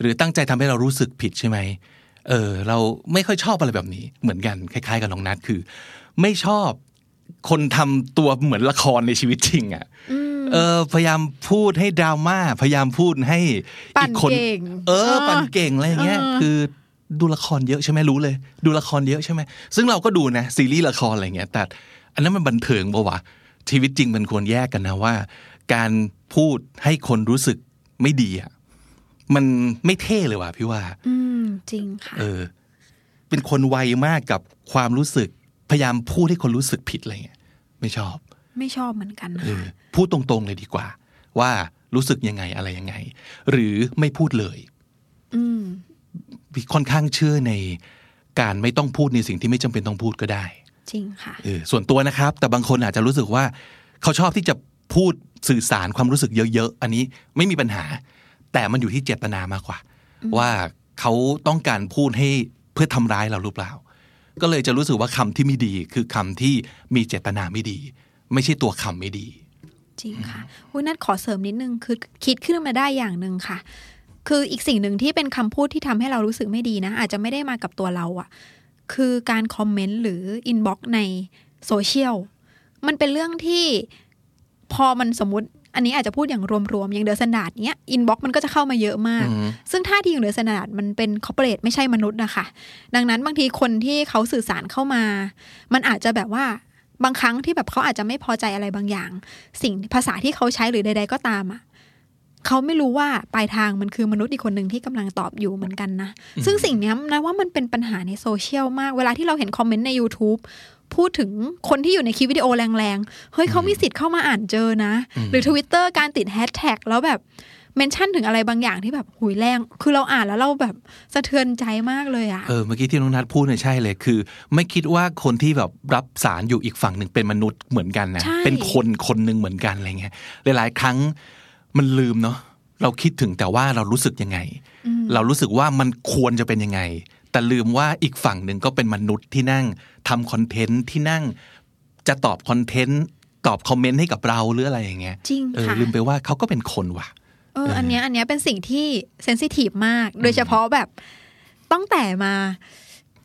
หรือตั้งใจทำให้เรารู้สึกผิดใช่ไหมเออ เราไม่ค่อยชอบอะไรแบบนี้ เหมือนกันคล้ายๆ กับน้องนัทคือ ไม่ชอบคนทำตัวเหมือนละครในชีวิตจริงอะ่ะเออ พยายามพูดให้ดราม่าพยายามพูดให้ปั่อีนกคนเก่งเออ ปั่นเก่งอะไรอย่างเงี้ยเออคือ ดูละครเยอะใช่ไหมรู้เลย ดูละครเยอะใช่ไหมซึ่งเราก็ดูนะซีรีส์ละครอะไรเงี้ยแต่อันนั้นมันบันเทิงปะวะชีวิตจริงมันควรแยกกันนะว่า การพูดให้คนรู้สึกไม่ดีอะมันไม่เท่เลยว่ะพี่ว่า อืมจริงค่ะเออ เป็นคนไวมากกับความรู้สึกพยายามพูดให้คนรู้สึกผิดอะไรเงี้ยไม่ชอบ ไม่ชอบเหมือนกันนะเออคะพูดตรงๆเลยดีกว่า ว่ารู้สึกยังไงอะไรยังไง หรือไม่พูดเลย อืม ค่อนข้างเชื่อในการไม่ต้องพูดในสิ่งที่ไม่จำเป็นต้องพูดก็ได้ จริงค่ะเออส่วนตัวนะครับ แต่บางคนอาจจะรู้สึกว่า เขาชอบที่จะพูดสื่อสารความรู้สึกเยอะๆ อันนี้ไม่มีปัญหา แต่มันอยู่ที่เจตนามากกว่า ว่าเขาต้องการพูดให้เพื่อทำร้ายเราหรือเปล่า ก็เลยจะรู้สึกว่าคำที่ไม่ดีคือคำที่มีเจตนาไม่ดี ไม่ใช่ตัวคำไม่ดี จริงค่ะอุ้ยนัดขอเสริมนิดนึงคือคิดขึ้นมาได้อย่างหนึ่งค่ะ คืออีกสิ่งหนึ่งที่เป็นคำพูดที่ทำให้เรารู้สึกไม่ดีนะ อาจจะไม่ได้มากับตัวเราอะคือการคอมเมนต์หรือinbox ในโซเชียลมันเป็นเรื่องที่พอมันสมมติ อันนี้อาจจะพูดอย่างรวมๆ อย่างเดอ s ส a นดาร์ดเนี้ยอินบ็อกซ์มันก็จะเข้ามาเยอะมากอืมซึ่งท่าทีของเดอ s ส a นดาร์ดมันเป็นคอร์เปอเรทไม่ใช่มนุษย์นะคะ ดังนั้นบางทีคนที่เขาสื่อสารเข้ามา มันอาจจะแบบว่าบางครั้งที่แบบเขาอาจจะไม่พอใจอะไรบางอย่าง ซึ่งภาษาที่เขาใช้หรือใด ๆ ก็ตามอะ เขาไม่รู้ว่าปลายทางมันคือมนุษย์อีกคนหนึ่งที่กำลังตอบอยู่เหมือนกันนะ ซึ่งสิ่งเนี้ยนะว่ามันเป็นปัญหาในโซเชียลมาก เวลาที่เราเห็นคอมเมนต์ใน YouTube พูดถึงคนที่อยู่ในคลิปวิดีโอแรงๆ เฮ้ยเขามีสิทธิ์เข้ามาอ่านเจอนะ หรือ Twitter การติดแฮชแท็กแล้วแบบ mention ถึงอะไรบางอย่างที่แบบหุยแรง คือเราอ่านแล้วเราแบบสะเทือนใจมากเลยอะเออเมื่อกี้ที่น้องนัทพูดเนี่ยใช่เลยคือ ไม่คิดว่าคนที่แบบรับสารอยู่อีกฝั่งหนึ่งเป็นมนุษย์เหมือนกันนะใช่เป็นคนคนหนึ่งเหมือนกันอะไรเงี้ยหลายๆ ครั้ง มันลืมเนาะเราคิดถึงแต่ว่าเรารู้สึกยังไง เรารู้สึกว่ามันควรจะเป็นยังไง แต่ลืมว่าอีกฝั่งหนึ่งก็เป็นมนุษย์ที่นั่งทำคอนเทนต์ที่นั่งจะตอบคอนเทนต์ตอบคอมเมนต์ให้กับเราหรืออะไรอย่างเงี้ยจริงเออค่ะลืมไปว่าเขาก็เป็นคนว่ะเอออันเนี้ยอันเนี้ยเป็นสิ่งที่ sensitive มาก โดยเฉพาะแบบตั้งแต่มา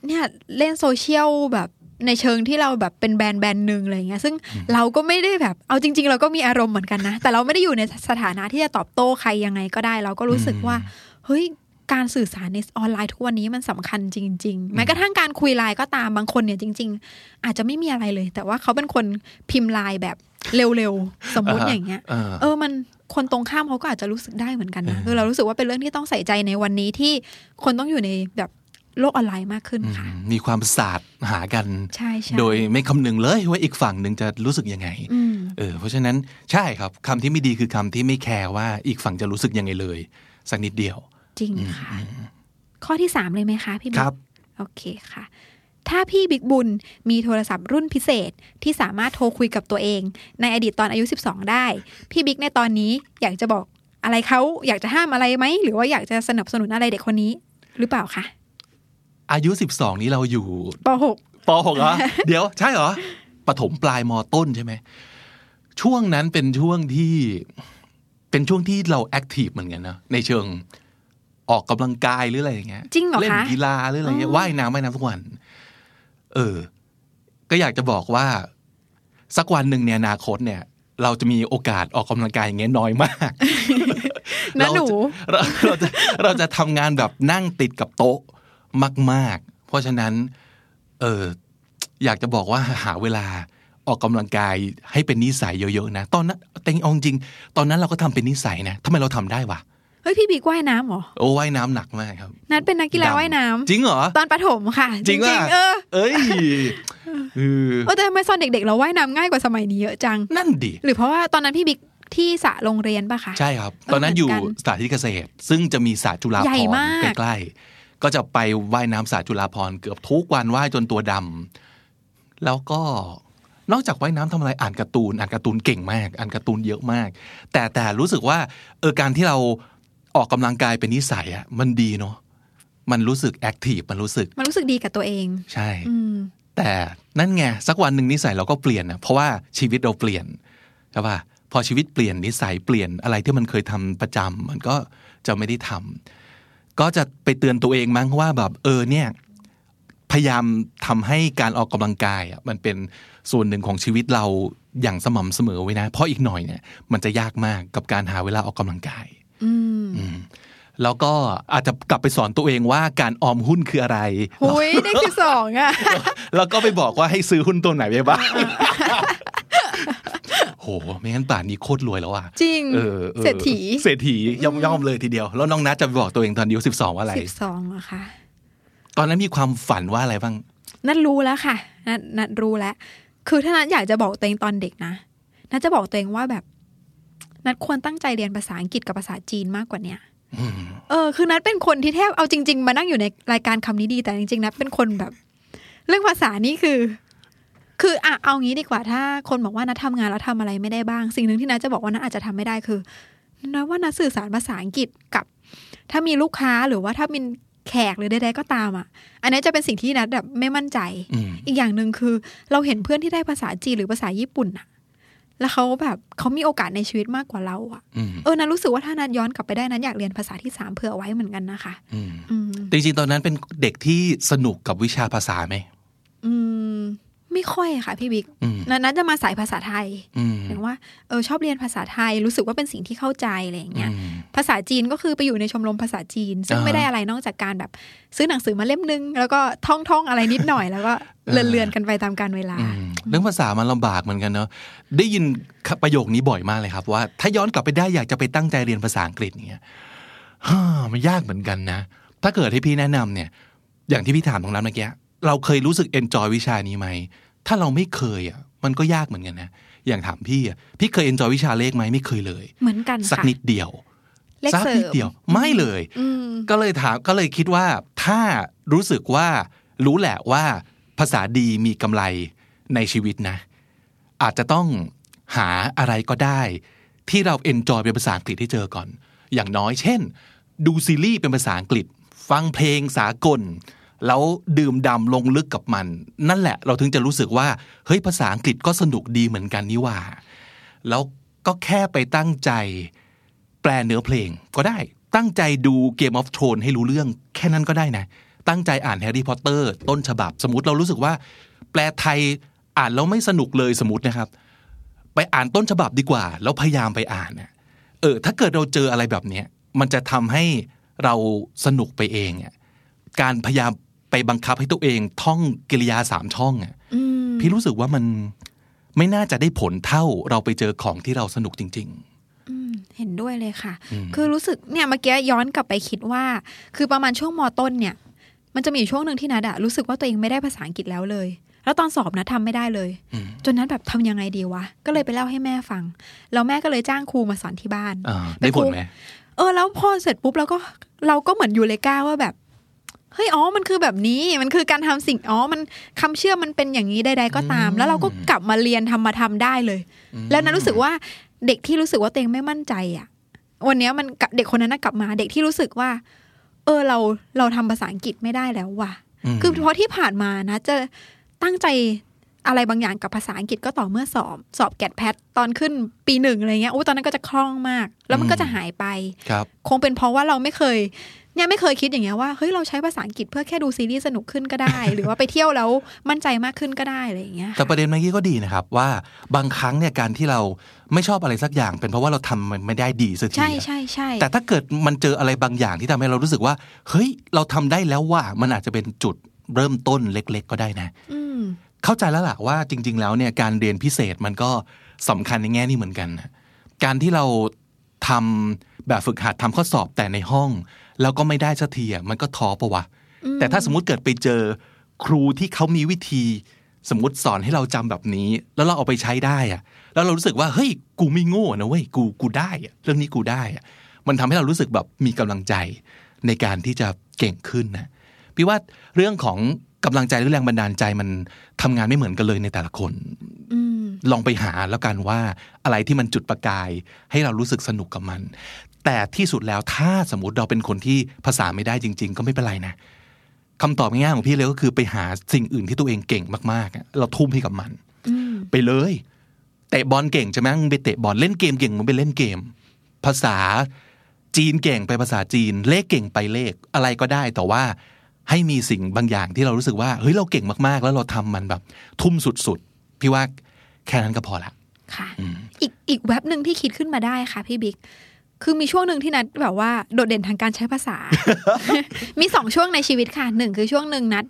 เนี่ยเล่นโซเชียลแบบ ในเชิงที่เราแบบเป็นแบรนด์แบรนด์หนึ่งอะไรเงี้ยซึ่งเราก็ไม่ได้แบบเอาจริง ๆ เราก็มีอารมณ์เหมือนกันนะ แต่เราไม่ได้อยู่ในสถานะที่จะตอบโต้ใครยังไงก็ได้ เราก็รู้สึกว่า เฮ้ยการสื่อสารในออนไลน์ทุกวันนี้มันสำคัญจริง ๆ แม้กระทั่งการคุยไลน์ก็ตามบางคนเนี่ยจริง ๆ อาจจะไม่มีอะไรเลย แต่ว่าเขาเป็นคนพิมพ์ไลน์แบบเร็วๆ สมมุติอ่าฮะอย่างเงี้ยอ่าเออมันคนตรงข้ามเขาก็อาจจะรู้สึกได้เหมือนกันนะเออคือเรารู้สึกว่าเป็นเรื่องที่ต้องใส่ใจในวันนี้ที่คนต้องอยู่ในแบบ โลกออนไลน์มากขึ้นค่ะ มีความศาสตร์หากันใช่ใช่โดยไม่คำนึงเลยว่าอีกฝั่งหนึ่งจะรู้สึกยังไงอืมเออเพราะฉะนั้นใช่ครับคำที่ไม่ดีคือคำที่ไม่แคร์ว่าอีกฝั่งจะรู้สึกยังไงเลย สักนิดเดียว จริงค่ะ ข้อที่สามเลยไหมคะพี่บิ๊กครับโอเคค่ะถ้าพี่บิ๊กบุญมีโทรศัพท์รุ่นพิเศษที่สามารถโทรคุยกับตัวเอง ในอดีตตอนอายุ 12 ได้ พี่บิ๊กในตอนนี้อยากจะบอกอะไรเขาอยากจะห้ามอะไรไหม หรือว่าอยากจะสนับสนุนอะไรเด็กคนนี้หรือเปล่าคะ อายุ 12 นี้เราอยู่ปป .6 เหรอเดี๋ยวใช่เหรอปฐมปลายมต้นใช่ไหมช่วงนั้นเป็นช่วงที่เป็นช่วงที่เราแอคทีฟเหมือนกันนะในเชิงออกกำลังกายหรืออะไรอย่างเงี้ยจริงเหรอคะเล่นกีฬาหรืออะไรเงี้ยอ๋อว่ายน้ำว่ายน้ำทุกวัน เออ ก็อยากจะบอกว่า สักวันหนึ่งในอนาคตเนี่ย เราจะมีโอกาสออกกำลังกายอย่างเงี้ยน้อยมากนะหนูเราจะเราจะเราจะทำงานแบบนั่งติดกับโต๊ะ มาก ๆ เพราะฉะนั้น เอออยากจะบอกว่าหาเวลาออกกำลังกายให้เป็นนิสัยเยอะๆนะ ตอนนั้นแต่เอาจริงๆตอนนั้นเราก็ทำเป็นนิสัยนะทำไมเราทำได้วะเฮ้ยพี่บิ๊กว่ายน้ำเหรอโอ้ว่ายน้ำหนักมากครับ นัดเป็นนักกีฬาว่ายน้ำจริงเหรอตอนประถมค่ะ จริงๆป่ะเออเอ้ยเออเออแต่ทำไมตอนเด็กๆ เราว่ายน้ำง่ายกว่าสมัยนี้เยอะจัง นั่นดิหรือเพราะว่าตอนนั้นพี่บิ๊กที่สระโรงเรียนป่ะคะใช่ครับ ตอนนั้นอยู่เหมือนกันสถานที่เกษตร ซึ่งจะมีสระจุฬาภรณ์ใหญ่มากใกล้ๆ ก็จะไปว่ายน้ำสระจุฬาภรณ์เกือบทุกวันว่ายจนตัวดำแล้วก็นอกจากว่ายน้ำทำอะไรอ่านการ์ตูน อ่านการ์ตูนเก่งมาก อ่านการ์ตูนเยอะมาก แต่แต่รู้สึกว่าเออการที่เราออกกำลังกายเป็นนิสัยอะมันดีเนาะมันรู้สึก active มันรู้สึก มันรู้สึกดีกับตัวเอง ใช่อืมแต่นั่นไงสักวันหนึ่งนิสัยเราก็เปลี่ยนนะเพราะว่าชีวิตเราเปลี่ยนใช่ป่ะพอชีวิตเปลี่ยนนิสัยเปลี่ยนอะไรที่มันเคยทำประจำมันก็จะไม่ได้ทำ ก็จะไปเตือนตัวเองมั้งว่าแบบเออเนี่ยพยายามทำให้การออกกำลังกายอะมันเป็นส่วนหนึ่งของชีวิตเราอย่างสม่ำเสมอไว้นะ เพราะอีกหน่อยเนี่ย มันจะยากมากกับการหาเวลาออกกำลังกายอืมอืมแล้วก็อาจจะกลับไปสอนตัวเองว่าการออมหุ้นคืออะไรหุยได้ที่สองอะแล้วก็ไปบอกว่าให้ซื้อหุ้นตัวไหนไปบ้าง โห ไม่งั้นป่านนี้โคตรรวยแล้วอะ จริงเออออเศรษฐี เศรษฐีย่อมย่อมๆเลยทีเดียว แล้วน้องนัทจะไปบอกตัวเองตอนอายุสิบสองว่าอะไรสิบสองอะค่ะ ตอนนั้นมีความฝันว่าอะไรบ้าง นัดรู้แล้วค่ะ นัดนัดรู้แล้ว คือถ้านัดอยากจะบอกตัวเองตอนเด็กนะ นัดจะบอกตัวเองว่าแบบ นัดควรตั้งใจเรียนภาษาอังกฤษกับภาษาจีนมากกว่าเนี้ยอืมเออ คือนัดเป็นคนที่แทบเอาจริง ๆ มานั่งอยู่ในรายการคำนี้ดี แต่จริงๆนัดเป็นคนแบบ เรื่องภาษานี่คือ คืออะเอางี้ดีกว่าถ้าคนบอกว่านัดทำงานแล้วทำอะไรไม่ได้บ้าง สิ่งหนึ่งที่นัดจะบอกว่านัดอาจจะทำไม่ได้คือนัดว่านัดสื่อสารภาษาอังกฤษกับ ถ้ามีลูกค้าหรือว่าถ้ามีแขกหรือใดๆก็ตามอะ อันนี้จะเป็นสิ่งที่นัดแบบไม่มั่นใจอืมอีกอย่างหนึ่งคือ เราเห็นเพื่อนที่ได้ภาษาจีนหรือภาษาญี่ปุ่นอะแล้วเขาแบบเขามีโอกาสในชีวิตมากกว่าเราอะอืมเออนันรู้สึกว่าถ้านันย้อนกลับไปได้นันอยากเรียนภาษาที่สามเผื่อไว้เหมือนกันนะคะอืมอืมแต่จริงๆตอนนั้นเป็นเด็กที่สนุกกับวิชาภาษาไหมอืม ไม่ค่อยค่ะพี่บิ๊กอืมนันนันจะมาสายภาษาไทยอืมอย่างว่าเออชอบเรียนภาษาไทยรู้สึกว่าเป็นสิ่งที่เข้าใจอะไรอย่างเงี้ยอืมภาษาจีนก็คือไปอยู่ในชมรมภาษาจีน ซึ่งอ่าไม่ได้อะไรนอกจากการแบบ ซื้อหนังสือมาเล่มนึง แล้วก็ท่องท่องๆอะไรนิดหน่อย แล้วก็เลื่อนๆกันไปตามการเวลาอืมเรื่องภาษามันลำบากเหมือนกันเนาะได้ยินประโยคนี้บ่อยมากเลยครับ ว่าถ้าย้อนกลับไปได้อยากจะไปตั้งใจเรียนภาษาอังกฤษเนี่ยฮ่ามันยากเหมือนกันนะ ถ้าเกิดให้พี่แนะนำเนี่ย อย่างที่พี่ถามตรงนั้นเมื่อกี้เราเคยรู้สึกเอนจอยวิชานี้ไหม ถ้าเราไม่เคยอะมันก็ยากเหมือนกันนะ อย่างถามพี่อะพี่เคยเอนจอยวิชาเลขไหมไม่เคยเลย เหมือนกันสักค่ะนิดเดียวเลขสักเสรินิดมเดียวไม่เลยอืมก็เลยถามก็เลยคิดว่าถ้ารู้สึกว่ารู้แหละว่าภาษาดีมีกำไรในชีวิตนะ อาจจะต้องหาอะไรก็ได้ ที่เราเอนจอยเป็นภาษาอังกฤษให้เจอก่อน อย่างน้อยเช่น ดูซีรีส์เป็นภาษาอังกฤษ ฟังเพลงสากล แล้วดื่มด่ำลงลึกกับมัน นั่นแหละเราถึงจะรู้สึกว่าเฮ้ยภาษาอังกฤษก็สนุกดีเหมือนกันนี่ว่า แล้วก็แค่ไปตั้งใจแปลเนื้อเพลงก็ได้ตั้งใจดู Game of Thrones ให้รู้เรื่อง แค่นั้นก็ได้นะ ตั้งใจอ่านแฮร์รี่พอตเตอร์ต้นฉบับสมมติเรารู้สึกว่า แปลไทยอ่านแล้วไม่สนุกเลยสมมตินะครับ ไปอ่านต้นฉบับดีกว่า แล้วพยายามไปอ่านน่ะเออถ้าเกิดเราเจออะไรแบบเนี้ยมันจะทำให้เราสนุกไปเองอะการพยายาม ไปบังคับให้ตัวเองท่องกิริยาสามช่องอะอืมพี่รู้สึกว่ามันไม่น่าจะได้ผลเท่าเราไปเจอของที่เราสนุกจริงอืมเห็นด้วยเลยค่ะอืมคือรู้สึกเนี่ยเมื่อกี้ย้อนกลับไปคิดว่า คือประมาณช่วงมต้นเนี่ย มันจะมีอยู่ช่วงหนึ่งที่นัดอะรู้สึกว่าตัวเองไม่ได้ภาษาอังกฤษแล้วเลย แล้วตอนสอบนะทำไม่ได้เลยอืมจนนัดแบบทำยังไงดีวะ ก็เลยไปเล่าให้แม่ฟัง แล้วแม่ก็เลยจ้างครูมาสอนที่บ้านๆอ่าได้ผลไหมเออแล้วพอเสร็จปุ๊บเราก็เราก็เหมือนยูเลกาว่าแบบ เฮ้ยอ๋อมันคือแบบนี้มันคือการทำสิ่งอ๋อมันคำเชื่อมมันเป็นอย่างนี้ใดๆก็ตาม แล้วเราก็กลับมาเรียนทำมาทำได้เลย แล้วนั้นรู้สึกว่าเด็กที่รู้สึกว่าตัวเองไม่มั่นใจอะ วันเนี้ยมันกับเด็กคนนั้นนะกลับมาเด็กที่รู้สึกว่า เออเราเราทำภาษาอังกฤษไม่ได้แล้วว่ะมคือเพราะที่ผ่านมานะจะตั้งใจอะไรบางอย่างกับภาษาอังกฤษก็ต่อเมื่อสอบ สอบแกดแพทตอนขึ้นปีหนึ่งอะไรเงี้ยโอ้ตอนนั้นก็จะคล่องมาก แล้วมันก็จะหายไปครับคงเป็นเพราะว่าเราไม่เคย เนี่ยไม่เคยคิดอย่างเงี้ยว่าเฮ้ยเราใช้ภาษาอังกฤษเพื่อแค่ดูซีรีส์สนุกขึ้นก็ได้ หรือว่าไปเที่ยวแล้วมั่นใจมากขึ้นก็ได้อะไรอย่างเงี้ยแต่ประเด็นเมื่อกี้ก็ดีนะครับว่าบางครั้งเนี่ยการที่เราไม่ชอบอะไรสักอย่าง เป็นเพราะว่าเราทำมันไม่ได้ดีสักทีใช่อะใช่ใช่แต่ถ้าเกิดมันเจออะไรบางอย่างที่ทำให้เรารู้สึกว่า เฮ้ยเราทำได้แล้วว่ามันอาจจะเป็นจุดเริ่มต้นเล็ก ๆ ก็ได้นะอืมเข้าใจแล้วล่ะว่าจริง ๆ แล้วเนี่ยการเรียนพิเศษมันก็สำคัญในแง่นี้เหมือนกันนะการที่เราทำแบบฝึกหัดทำข้อสอบแต่ในห้อง แล้วก็ไม่ได้สักทีอะมันก็ท้อปะวะแต่ถ้าสมมติเกิดไปเจอครูที่เขามีวิธีสมมติสอนให้เราจำแบบนี้ แล้วเราเอาไปใช้ได้อะแล้วเรารู้สึกว่าเฮ้ยกูไม่โง่นะเว้ยกูกูได้อะเรื่องนี้กูได้อะมันทำให้เรารู้สึกแบบมีกำลังใจในการที่จะเก่งขึ้นนะพี่ว่าเรื่องของกำลังใจหรือแรงบันดาลใจมันทำงานไม่เหมือนกันเลยในแต่ละคนอืมลองไปหาแล้วกันว่าอะไรที่มันจุดประกาย ให้เรารู้สึกสนุกกับมัน แต่ที่สุดแล้วถ้าสมมติเราเป็นคนที่ภาษาไม่ได้จริง ๆ ก็ไม่เป็นไรนะคำตอบง่ายๆของพี่เลยก็คือไปหาสิ่งอื่นที่ตัวเองเก่งมากๆอะเราทุ่มให้กับมันอืมไปเลย เตะบอลเก่งใช่ไหมมึงไปเตะบอลเล่นเกมเก่งมึงไปเล่นเกม ภาษาจีนเก่งไปภาษาจีน เลขเก่งไปเลขอะไรก็ได้แต่ว่าให้มีสิ่งบางอย่างที่เรารู้สึกว่าเฮ้ยเราเก่งมากๆ แล้วเราทำมันแบบ ทุ่มสุดๆพี่ว่าแค่นั้นก็พอละค่ะ อีกอีกเว็บหนึ่งที่คิดขึ้นมาได้ค่ะพี่บิ๊ก คือมีช่วงหนึ่งที่นัดแบบว่าโดดเด่นทางการใช้ภาษา มีสองช่วงในชีวิตค่ะหนึ่งคือช่วงหนึ่งนัด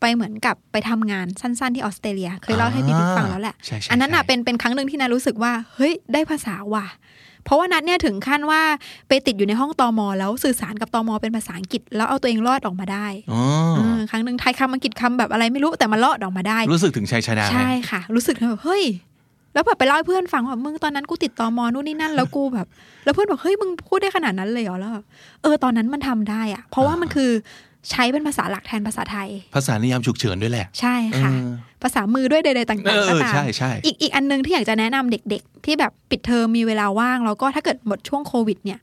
ไปเหมือนกับไปทำงานสั้นๆที่ออสเตรเลีย เคยเล่าให้พี่บิ๊กฟังแล้วแหละใช่ใช่อันนั้นอะใช่เป็นเป็นครั้งหนึ่งที่นัดรู้สึกว่า เฮ้ย ได้ภาษาว่ะ เพราะว่านัดเนี่ยถึงขั้นว่าไปติดอยู่ในห้องตอมอแล้วสื่อสารกับตอมอเป็นภาษาอังกฤษ แล้วเอาตัวเองรอดออกมาได้อ๋อเออครั้งหนึ่งไทยคำอังกฤษคำแบบอะไรไม่รู้แต่มันรอดออกมาได้ รู้สึกถึงชัยชนะไหมใช่ค่ะ รู้สึกแบบเฮ้ย แล้วแบบไปเล่าให้เพื่อนฟังว่ามึงตอนนั้นกูติดตอมอนู่นนี่นั่นแล้วกูแบบ แล้วเพื่อนบอกเฮ้ยมึงพูดได้ขนาดนั้นเลยเหรอแล้วแบบเออตอนนั้นมันทำได้อะเพราะว่ามันคือใช้เป็นภาษาหลักแทนภาษาไทย ภาษานิยามฉุกเฉินด้วยแหละ ใช่ค่ะเออภาษามือด้วยใดๆต่างๆเอก็อตามใช่ใช่อีกอีกอันนึงที่อยากจะแนะนำเด็ก ๆ ที่แบบปิดเทอมมีเวลาว่าง แล้วก็ถ้าเกิดหมดช่วงโควิด เนี่ย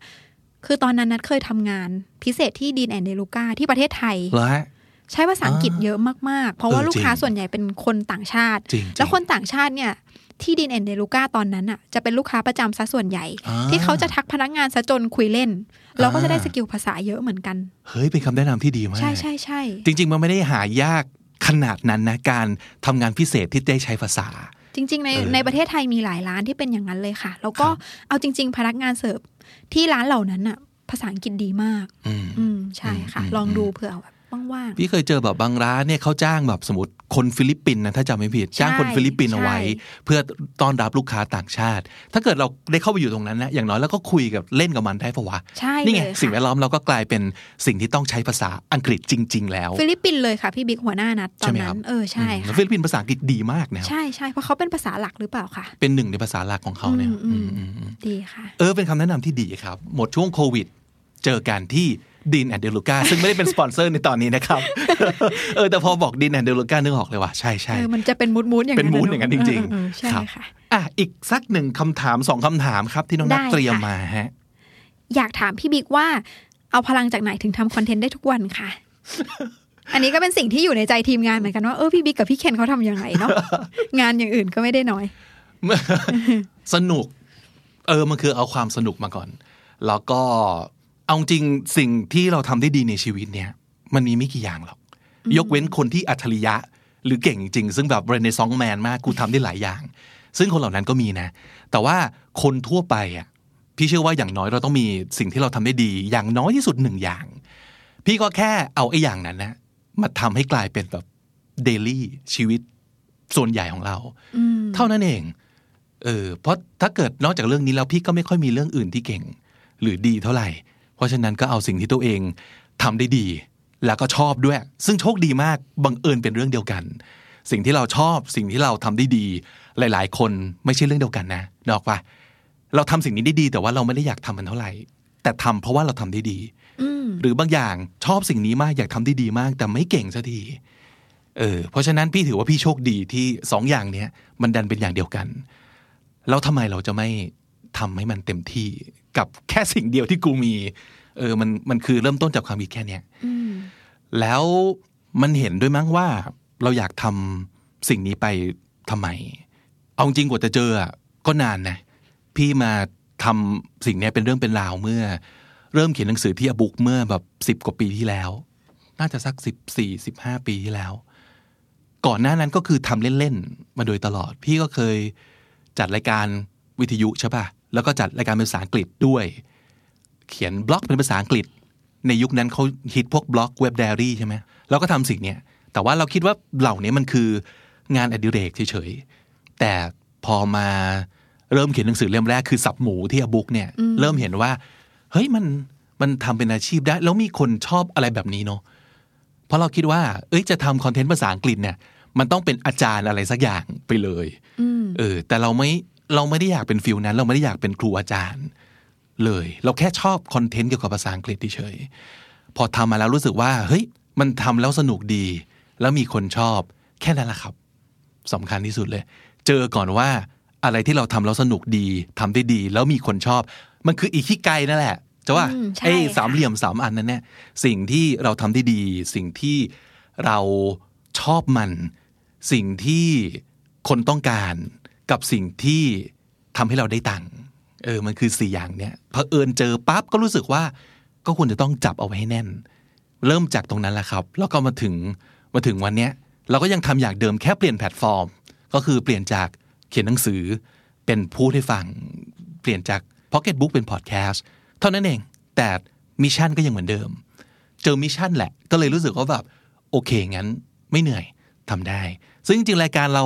คือตอนนั้นนัดเคยทำงานพิเศษที่ดีนแอนเดลูกาที่ประเทศไทยเหรอฮะใช้ภาษาอังกฤษเยอะมากๆ เพราะว่าเออลูกค้าจริงส่วนใหญ่เป็นคนต่างชาติจริงๆแล้วคนต่างชาติเนี่ย ที่ Dean & DeLuca ตอนนั้นอะจะเป็นลูกค้าประจำซะส่วนใหญ่อ่าที่เขาจะทักพนักงานซะจนคุยเล่น เราก็จะได้อ่า skill ภาษาเยอะเหมือนกัน เฮ้ย เป็นคำแนะนำที่ดีมากใช่ใช่ใช่จริง ๆ มันไม่ได้หายากขนาดนั้นนะการทำงานพิเศษที่ได้ใช้ภาษา จริง ๆ ในเออในประเทศไทยมีหลายร้านที่เป็นอย่างนั้นเลยค่ะ แล้วก็ครับเอาจริง ๆ พนักงานเสิร์ฟที่ร้านเหล่านั้นอะภาษาอังกฤษดีมาก อืมอืมใช่ค่ะอืมลองดูเผื่อแบบ ว่างพี่เคยเจอแบบบางร้านเนี่ยเขาจ้างแบบสมมติคนฟิลิปปินส์นะถ้าจำไม่ผิดจ้างคนฟิลิปปินส์เอาไว้ใช่เพื่อต้อนรับลูกค้าต่างชาติ ถ้าเกิดเราได้เข้าไปอยู่ตรงนั้นนะอย่างน้อยแล้วก็คุยกับเล่นกับมันได้ปะวะๆใช่นี่ไงเลยค่ะสิ่งแวดล้อมเราก็กลายเป็นสิ่งที่ต้องใช้ภาษาอังกฤษจริง ๆ แล้ว ฟิลิปปินส์เลยค่ะพี่บิ๊กหัวหน้านัดตอใช่นไหมคนั้รับนเออใช่อืมแล้วค่ะฟิลิปปินส์ภาษาอังกฤษดีมากนะครับใช่ใช่เพราะเขาเป็นภาษาหลักหรือเปล่าค่ะ เป็นหนึ่งในภาษาหลักของเขาเนี่ยอืมอืมอืมดีค่ะ เออเป็นคำแนะนำที่ดีครับ หมดช่วงโควิด เจอกันที่ Dean & DeLuca ซึ่งไม่ได้เป็นสปอนเซอร์ในตอนนี้นะครับ เออแต่พอบอก Dean & DeLuca นึกออกเลยว่าใช่ใช่เออมันจะเป็น mood mood อย่างเป็น mood อย่างนั้นจริงเออเออใช่ครับค่ะอะอีกสักหนึ่งคำถามสองคำถามครับ ที่น้องนัทได้ค่ะเตรียมมาฮะอยากถามพี่บิ๊กว่าเอาพลังจากไหนถึงทำคอนเทนต์ได้ทุกวันค่ะอันนี้ก็เป็นสิ่งที่อยู่ในใจทีมงานเหมือนกันว่าเออพี่บิ๊กกับพี่เคนเขาทำยังไงเนาะงานอย่างอื่นก็ไม่ได้น้อย สนุก เออมันคือเอาความสนุกมาก่อน แล้วก็ เอาจริงสิ่งที่เราทำได้ดีในชีวิตเนี่ยมันมีไม่กี่อย่างหรอก ยกเว้นคนที่อัจฉริยะ หรือเก่งจริง ซึ่งแบบเรเนซองแมนมากกูทำได้หลายอย่าง ซึ่งคนเหล่านั้นก็มีนะ แต่ว่าคนทั่วไปอะพี่เชื่อว่าอย่างน้อยเราต้องมีสิ่งที่เราทำได้ดี อย่างน้อยที่สุดหนึ่งอย่าง พี่ก็แค่เอาไอ้อย่างนั้นนะมาทำให้กลายเป็นแบบเดลี่ชีวิตส่วนใหญ่ของเราอืมเท่านั้นเองเออเพราะถ้าเกิดนอกจากเรื่องนี้แล้วพี่ก็ไม่ค่อยมีเรื่องอื่นที่เก่ง หรือดีเท่าไหร่ เพราะฉะนั้นก็เอาสิ่งที่ตัวเองทำได้ดี แล้วก็ชอบด้วย ซึ่งโชคดีมากบังเอิญเป็นเรื่องเดียวกัน สิ่งที่เราชอบสิ่งที่เราทำได้ดี หลาย ๆ คนไม่ใช่เรื่องเดียวกันนะนกออกปะเราทำสิ่งนี้ได้ดี แต่ว่าเราไม่ได้อยากทำมันเท่าไหร่ แต่ทำเพราะว่าเราทำได้ดีอืมหรือบางอย่างชอบสิ่งนี้มากอยากทำได้ดีมาก แต่ไม่เก่งสักทีเออเพราะฉะนั้นพี่ถือว่าพี่โชคดีที่สองอย่างเนี้ยมันดันเป็นอย่างเดียวกัน แล้วทำไมเราจะไม่ ทำให้มันเต็มที่กับแค่สิ่งเดียวที่กูมี เออมันมันคือเริ่มต้นจากความคิดแค่เนี้ยอืมแล้วมันเห็นด้วยมั้งว่า เราอยากทำสิ่งนี้ไปทำไม เอาจริงกว่าจะเจออะก็นานนะ พี่มาทำสิ่งเนี้ยเป็นเรื่องเป็นราวเมื่อ เริ่มเขียนหนังสือที่อบุกเมื่อแบบสิบ10กว่าปีที่แล้ว น่าจะสักสิบสี่สิบห้าปีที่แล้ว ก่อนหน้านั้นก็คือทำเล่นๆมาโดยตลอด พี่ก็เคยจัดรายการวิทยุใช่ปะ แล้วก็จัดรายการเป็นภาษาอังกฤษด้วย เขียนบล็อกเป็นภาษาอังกฤษ ในยุคนั้นเขาฮิตพวกบล็อกเว็บไดอารี่ใช่ไหมเราก็ทำสิ่งเนี้ยแต่ว่าเราคิดว่าเหล่านี้มันคืองานอดิเรกเฉยๆแต่พอมาเริ่มเขียนหนังสือเล่มแรกคือสับหมูที่ a book เนี่ยเริ่มเห็นว่า เฮ้ยมันมันทำเป็นอาชีพได้ แล้วมีคนชอบอะไรแบบนี้เนาะเพราะเราคิดว่า เอ้ยจะทำคอนเทนต์ภาษาอังกฤษเนี่ย มันต้องเป็นอาจารย์อะไรสักอย่างไปเลยอืมเออแต่เราไม่ เราไม่ได้อยากเป็น feel นั้น เราไม่ได้อยากเป็นครูอาจารย์ เลย เราแค่ชอบคอนเทนต์เกี่ยวกับภาษาอังกฤษเฉยๆพอทำมาแล้วรู้สึกว่าเฮ้ยมันทำแล้วสนุกดี แล้วมีคนชอบแค่นั้นแหละครับสำคัญที่สุดเลย เจอก่อนว่าอะไรที่เราทำแล้วสนุกดีทำได้ดี แล้วมีคนชอบ มันคืออีกที่ไกลนั่นแหละจะว่าอืมใช่ไอ้ค่ะสามเหลี่ยมสามอันนั้นเนี่ยสิ่งที่เราทำได้ดี สิ่งที่เราชอบมัน สิ่งที่คนต้องการ กับสิ่งที่ทำให้เราได้ตังค์เออมันคือสี่อย่างเนี่ยพอเอิญเจอปั๊บก็รู้สึกว่าก็ควรจะต้องจับเอาไว้ให้แน่น เริ่มจากตรงนั้นแหละครับ แล้วก็มาถึงมาถึงวันเนี้ยเราก็ยังทำอย่างเดิมแค่เปลี่ยนแพลตฟอร์ม ก็คือเปลี่ยนจากเขียนหนังสือเป็นพูดให้ฟัง เปลี่ยนจาก Pocket Book เป็นพอดแคสต์เท่านั้นเอง แต่ mission ก็ยังเหมือนเดิม เจอ mission แหละก็เลยรู้สึกว่าแบบโอเคงั้นไม่เหนื่อยทำได้ ซึ่งจริงรายการเรา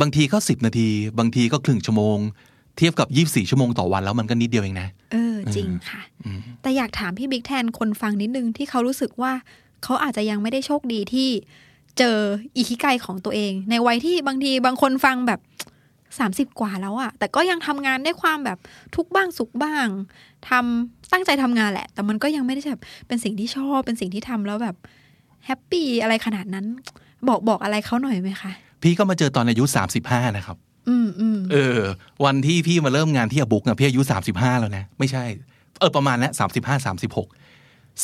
บางทีก็10นาที บางทีก็ครึ่งชั่วโมง เทียบกับ24ชั่วโมงต่อวันแล้วมันก็นิดเดียวเองนะ เออ จริงค่ะ แต่อยากถามพี่บิ๊กแทนคนฟังนิดนึงที่เขารู้สึกว่าเขาอาจจะยังไม่ได้โชคดีที่เจออิคิไกของตัวเอง ในวัยที่บางทีบางคนฟังแบบสามสิบกว่าแล้วอะแต่ก็ยังทำงานได้ความแบบทุกข์บ้างสุขบ้างทำตั้งใจทำงานแหละ แต่มันก็ยังไม่ได้แบบเป็นสิ่งที่ชอบ เป็นสิ่งที่ทำแล้วแบบแฮปปี้อะไรขนาดนั้น บอกบอกอะไรเขาหน่อยไหมคะ พี่ก็มาเจอตอนอายุ35นะครับอืมอืมเออ วันที่พี่มาเริ่มงานที่อบุกอะพี่อายุสามสิบห้าแล้วนะไม่ใช่ เออประมาณนั้นสามสิบห้าสามสิบหก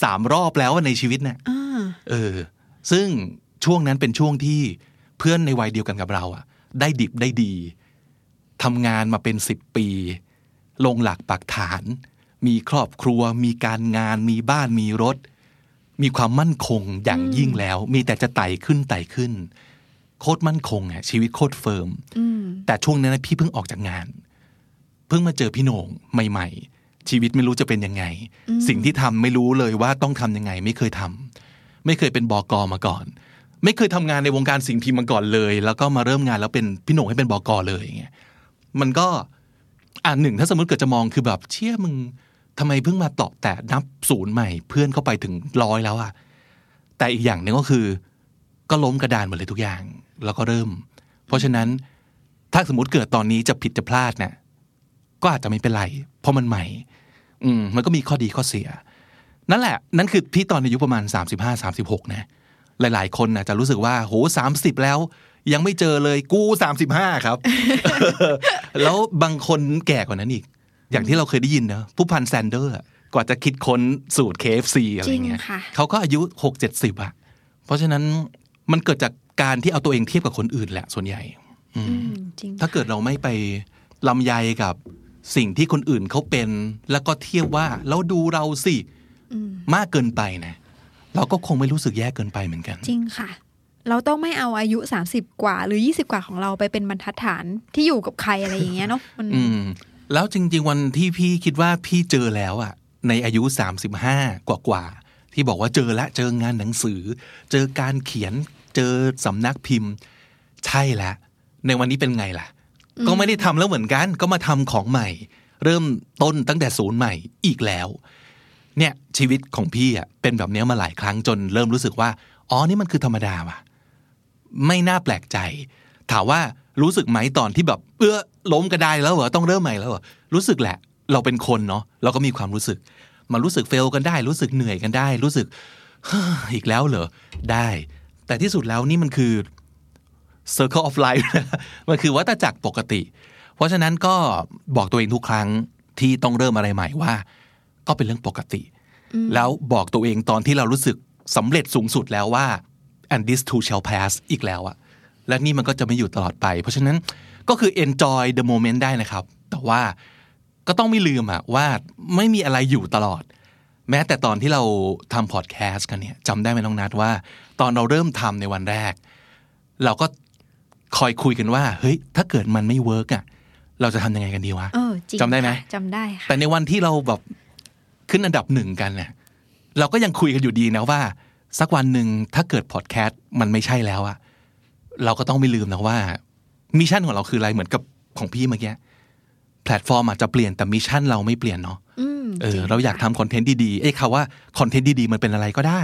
สามรอบแล้วในชีวิตเนะ่ยอ่าเออ ซึ่งช่วงนั้นเป็นช่วงที่เพื่อนในวัยเดียวกันกับเราอะได้ดิบได้ดีทำงานมาเป็นสิบปี ลงหลักปักฐาน มีครอบครัว มีการงาน มีบ้านมีรถ มีความมั่นคงอย่างยิ่งแล้ว มีแต่จะไต่ขึ้นไต่ขึ้น โคตรมั่นคงอะชีวิตโคตรเฟิร์มอืมแต่ช่วงนั้นนะพี่เพิ่งออกจากงาน เพิ่งมาเจอพี่โหน่งใหม่ ๆ ชีวิตไม่รู้จะเป็นยังไง สิ่งที่ทำไม่รู้เลยว่าต้องทำยังไง ไม่เคยทำไม่เคยเป็นบอกอมาก่อน ไม่เคยทำงานในวงการสิ่งพิมพ์มาก่อนเลย แล้วก็มาเริ่มงานแล้วเป็นพี่โหน่งให้เป็นบอกอเลยอย่างเงี้ยมันก็อ่าหนึ่งถ้าสมมติเกิดจะมองคือแบบเชี่ยมึงทำไมเพิ่งมาตอกแต่นับศูนย์ใหม่ เพื่อนเข้าไปถึงร้อยแล้วอะแต่อีกอย่างหนึ่งก็คือ ก็ล้มกระดานหมดเลยทุกอย่าง แล้วก็เริ่ม เพราะฉะนั้นถ้าสมมติเกิดตอนนี้จะผิดจะพลาดเนี่ยก็อาจจะไม่เป็นไร เพราะมันใหม่ อืมมันก็มีข้อดีข้อเสีย นั่นแหละ นั่นคือพี่ตอนอายุประมาณ 35 36นะหลาย ๆ คนนะจะรู้สึกว่าโหสามสิบแล้ว ยังไม่เจอเลยกู35ครับ แล้วบางคนแก่กว่านั้นอีก อย่างที่เราเคยได้ยินเนอะผู้พันแซนเดอร์อะกว่าจะคิดค้นสูตร KFC อะไรเงี้ยจริงค่ะเขาก็อายุหกเจ็ดสิบอะเพราะฉะนั้นมันเกิดจาก การที่เอาตัวเองเทียบกับคนอื่นแหละส่วนใหญ่อืมจริงถ้าเกิดเราไม่ไปลำไยกับสิ่งที่คนอื่นเขาเป็น แล้วก็เทียบว่าแล้วดูเราสิอืมมากเกินไปนะ เราก็คงไม่รู้สึกแย่เกินไปเหมือนกัน จริงค่ะ เราต้องไม่เอาอายุ 30 กว่า หรือ 20 กว่าของเราไปเป็นบรรทัดฐานที่อยู่กับใครอะไรอย่างเงี้ยเนาะมันอืมแล้วจริง ๆ วันที่พี่คิดว่าพี่เจอแล้วอะในอายุ 35 กว่ากว่าๆที่บอกว่าเจอละเจองานหนังสือ เจอการเขียน เจอสำนักพิมพ์ ใช่แล้วในวันนี้เป็นไงล่ะ ก็ไม่ได้ทำแล้วเหมือนกัน ก็มาทำของใหม่ เริ่มต้นตั้งแต่ศูนย์ใหม่อีกแล้ว เนี่ยชีวิตของพี่อะเป็นแบบเนี้ยมาหลายครั้งจนเริ่มรู้สึกว่าอ๋อนี่มันคือธรรมดาว่ะ ไม่น่าแปลกใจ ถามว่ารู้สึกไหมตอนที่แบบเอื้อล้มก็ได้แล้วเหรอต้องเริ่มใหม่แล้วเหรอรู้สึกแหละ เราเป็นคนเนาะเราก็มีความรู้สึกมารู้สึกเฟลกันได้ รู้สึกเหนื่อยกันได้ รู้สึกอีกแล้วเหรอได้ แต่ที่สุดแล้วนี่มันคือ circle of life มันคือวัฏจักรปกติ เพราะฉะนั้นก็บอกตัวเองทุกครั้งที่ต้องเริ่มอะไรใหม่ว่า ก็เป็นเรื่องปกติ แล้วบอกตัวเองตอนที่เรารู้สึกสำเร็จสูงสุดแล้วว่า and this too shall pass อีกแล้วอะและนี่มันก็จะไม่อยู่ตลอดไป เพราะฉะนั้นก็คือ enjoy the moment ได้นะครับ แต่ว่าก็ต้องไม่ลืมอะว่าไม่มีอะไรอยู่ตลอด แม้แต่ตอนที่เราทำพอดแคสต์กันเนี่ยจำได้ไหมน้องนัดว่า ตอนเราเริ่มทำในวันแรก เราก็คอยคุยกันว่า เฮ้ย ถ้าเกิดมันไม่ work อะเราจะทำยังไงกันดีวะเออจริงจำได้ไหมค่ะจำได้ค่ะแต่ในวันที่เราแบบขึ้นอันดับหนึ่งกันเนี่ยเราก็ยังคุยกันอยู่ดีนะว่า สักวันหนึ่งถ้าเกิดพอดแคสต์มันไม่ใช่แล้วอะเราก็ต้องไม่ลืมนะว่า mission ของเราคืออะไรเหมือนกับของพี่เมื่อกี้แพลตฟอร์มอาจจะเปลี่ยนแต่ mission เราไม่เปลี่ยนเนาะอืม เออของเราอยากทำคอนเทนต์ดีๆเอ้ยคำว่าคอนเทนต์ดีๆมันเป็นอะไรก็ได้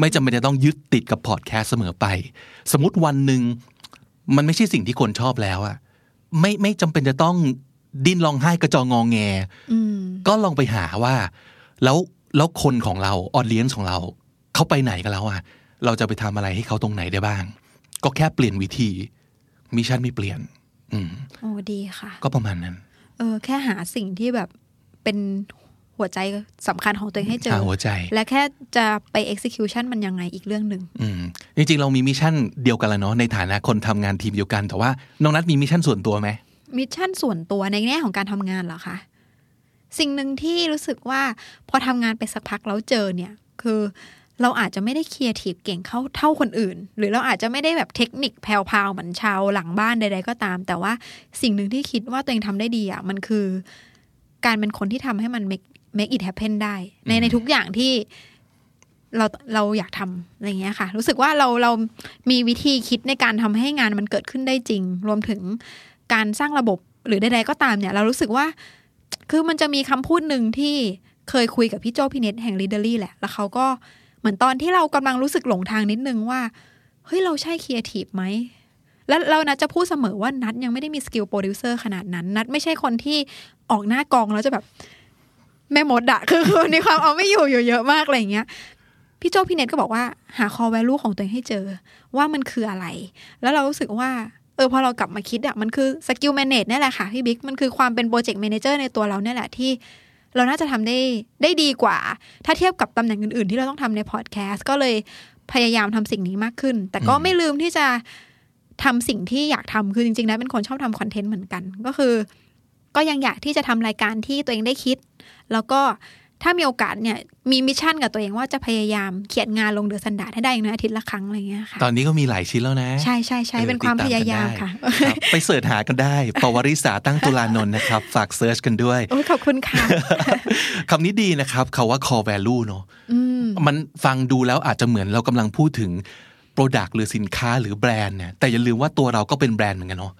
ไม่จำเป็นจะต้องยึดติดกับพอดแคสต์เสมอไป สมมติวันหนึ่งมันไม่ใช่สิ่งที่คนชอบแล้วอะไม่ไม่จำเป็นจะต้องดิ้นร้องไห้กระจองงองแงอืมก็ลองไปหาว่า แล้วแล้วคนของเรา audience ของเราเขาไปไหนกันแล้วอะเราจะไปทำอะไรให้เขาตรงไหนได้บ้าง ก็แค่เปลี่ยนวิธี mission ไม่เปลี่ยน อืมโอ้ดีค่ะ ก็ประมาณนั้น เออ แค่หาสิ่งที่แบบเป็น หัวใจสำคัญของตัวเองให้เจอหาหัวใจ และแค่จะไป execution มันยังไงอีกเรื่องหนึ่งอืมจริงๆ เรามี mission เดียวกันแล้วเนาะในฐานะคนทำงานทีมเดียวกัน แต่ว่าน้องนัทมี mission ส่วนตัวไหม mission ส่วนตัวในแง่ของการทำงานเหรอคะสิ่งหนึ่งที่รู้สึกว่าพอทำงานไปสักพักแล้วเจอเนี่ย คือเราอาจจะไม่ได้ครีเอทีฟเก่งเท่าคนอื่น หรือเราอาจจะไม่ได้แบบเทคนิคแพรวๆเหมือนชาวหลังบ้านใด ๆ ก็ตาม แต่ว่าสิ่งหนึ่งที่คิดว่าตัวเองทำได้ดีอะมันคือ การเป็นคนที่ทำให้มัน make make it happen ได้ในในทุกอย่างที่เราเราอยากทำอะไรเงี้ยค่ะ รู้สึกว่าเราเรามีวิธีคิดในการทำให้งานมันเกิดขึ้นได้จริง รวมถึงการสร้างระบบหรือใดๆก็ตามเนี่ย เรารู้สึกว่า คือมันจะมีคำพูดหนึ่งที่เคยคุยกับพี่โจพี่เน็ตแห่ง Leadery แหละ แล้วเขาก็เหมือนตอนที่เรากำลังรู้สึกหลงทางนิดนึงว่า เฮ้ย เราใช่ครีเอทีฟไหมแล้วเรานัดจะพูดเสมอว่านัดยังไม่ได้มี skill โปรดิวเซอร์ขนาดนั้น นัดไม่ใช่คนที่ออกหน้ากองแล้วจะแบบ แม่มดอะคือคือในความเอาไม่อยู่อยู่เยอะมากอะไรอย่างเงี้ยพี่โจพี่เน็ตก็บอกว่าหา core value ของตัวเองให้เจอ ว่ามันคืออะไร แล้วเรารู้สึกว่าเออพอเรากลับมาคิดอะมันคือ skill manage นี่แหละค่ะพี่บิ๊กมันคือความเป็น project manager ในตัวเราเนี่ยแหละที่เราน่าจะทำได้ได้ดีกว่า ถ้าเทียบกับตำแหน่งอื่นๆ ที่เราต้องทำในพอดแคสต์ก็เลยพยายามทำสิ่งนี้มากขึ้น แต่ก็ไม่ลืมที่จะทำสิ่งที่อยากทำคือจริงๆแล้วเป็นคนชอบทำคอนเทนต์เหมือนกัน ก็คือ ก็ยังอยากที่จะทำรายการที่ตัวเองได้คิด แล้วก็ถ้ามีโอกาสเนี่ยมี mission กับตัวเองว่าจะพยายามเขียนงานลง The Standard ให้ได้อย่างน้อยอาทิตย์ละครั้งอะไรเงี้ยค่ะตอนนี้ก็มีหลายชิ้นแล้วนะ ใช่ใช่ใช่ออเป็นความติดพตยายามกันได้ค่ะครับไป search หากันได้ ปวริษาตั้งตุลานนท์นะครับ ฝาก search กันด้วยโอ้ยขอบคุณค่ะคำนี้ดีนะครับคาว่า core value เนอะอืมมันฟังดูแล้วอาจจะเหมือนเรากำลังพูดถึง Product หรือสินค้าหรือแบรนด์เนี่ยแต่อย่าลืมว่าตัวเราก็เป็นแบรนด์เหมือนกันเนาะ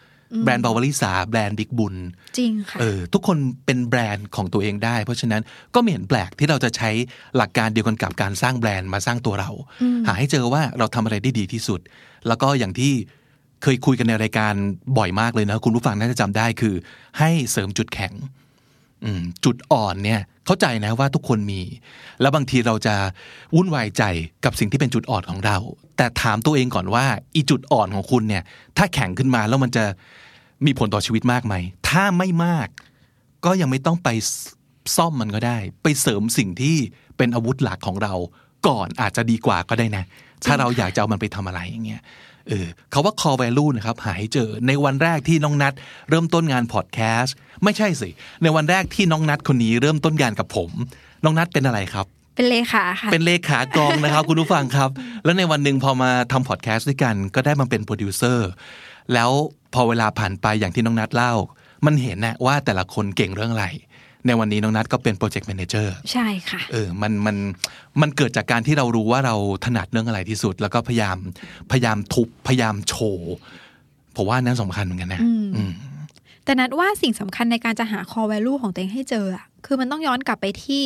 แบรนด์บาวริสาแบรนด์บิ๊กบุญจริงค่ะเออทุกคนเป็นแบรนด์ของตัวเองได้ เพราะฉะนั้นก็ไม่เห็นแปลกที่เราจะใช้หลักการเดียวกันกับการสร้างแบรนด์มาสร้างตัวเรา หาให้เจอว่าเราทำอะไรได้ดีที่สุด แล้วก็อย่างที่เคยคุยกันในรายการบ่อยมากเลยนะคุณผู้ฟังน่าจะจำได้คือ ให้เสริมจุดแข็งอืมจุดอ่อนเนี่ยเข้าใจนะว่าทุกคนมี แล้วบางทีเราจะวุ่นวายใจกับสิ่งที่เป็นจุดอ่อนของเรา แต่ถามตัวเองก่อนว่าอีจุดอ่อนของคุณเนี่ย ถ้าแข็งขึ้นมาแล้วมันจะ มีผลต่อชีวิตมากไหม ถ้าไม่มาก ก็ยังไม่ต้องไปซ่อมมันก็ได้ ไปเสริมสิ่งที่เป็นอาวุธหลักของเรา ก่อนอาจจะดีกว่าก็ได้นะ ถ้าเราอยากจะเอามันไปทำอะไรอย่างเงี้ยเออเขาว่า core value นะครับ หาให้เจอในวันแรกที่น้องนัด เริ่มต้นงานพอดแคสต์ไม่ใช่สิ ในวันแรกที่น้องนัดคนนี้เริ่มต้นงานกับผม น้องนัดเป็นอะไรครับ เป็นเลขาค่ะ เป็นเลขากองนะครับ คุณผู้ฟังครับ แล้วในวันหนึ่งพอมาทำพอดแคสต์ด้วยกัน ก็ได้มาเป็นโปรดิวเซอร์ แล้วพอเวลาผ่านไปอย่างที่น้องนัดเล่า มันเห็นนะว่าแต่ละคนเก่งเรื่องอะไร ในวันนี้น้องนัดก็เป็น project managerใช่ค่ะเออมันมันมันเกิดจากการที่เรารู้ว่าเราถนัดเรื่องอะไรที่สุด แล้วก็พยายามพยายามทุบพยายามโชว์ผมว่านั้นสำคัญเหมือนกันนะอืมแต่นัดว่าสิ่งสำคัญในการจะหา core value ของตัวเองให้เจออะคือมันต้องย้อนกลับไปที่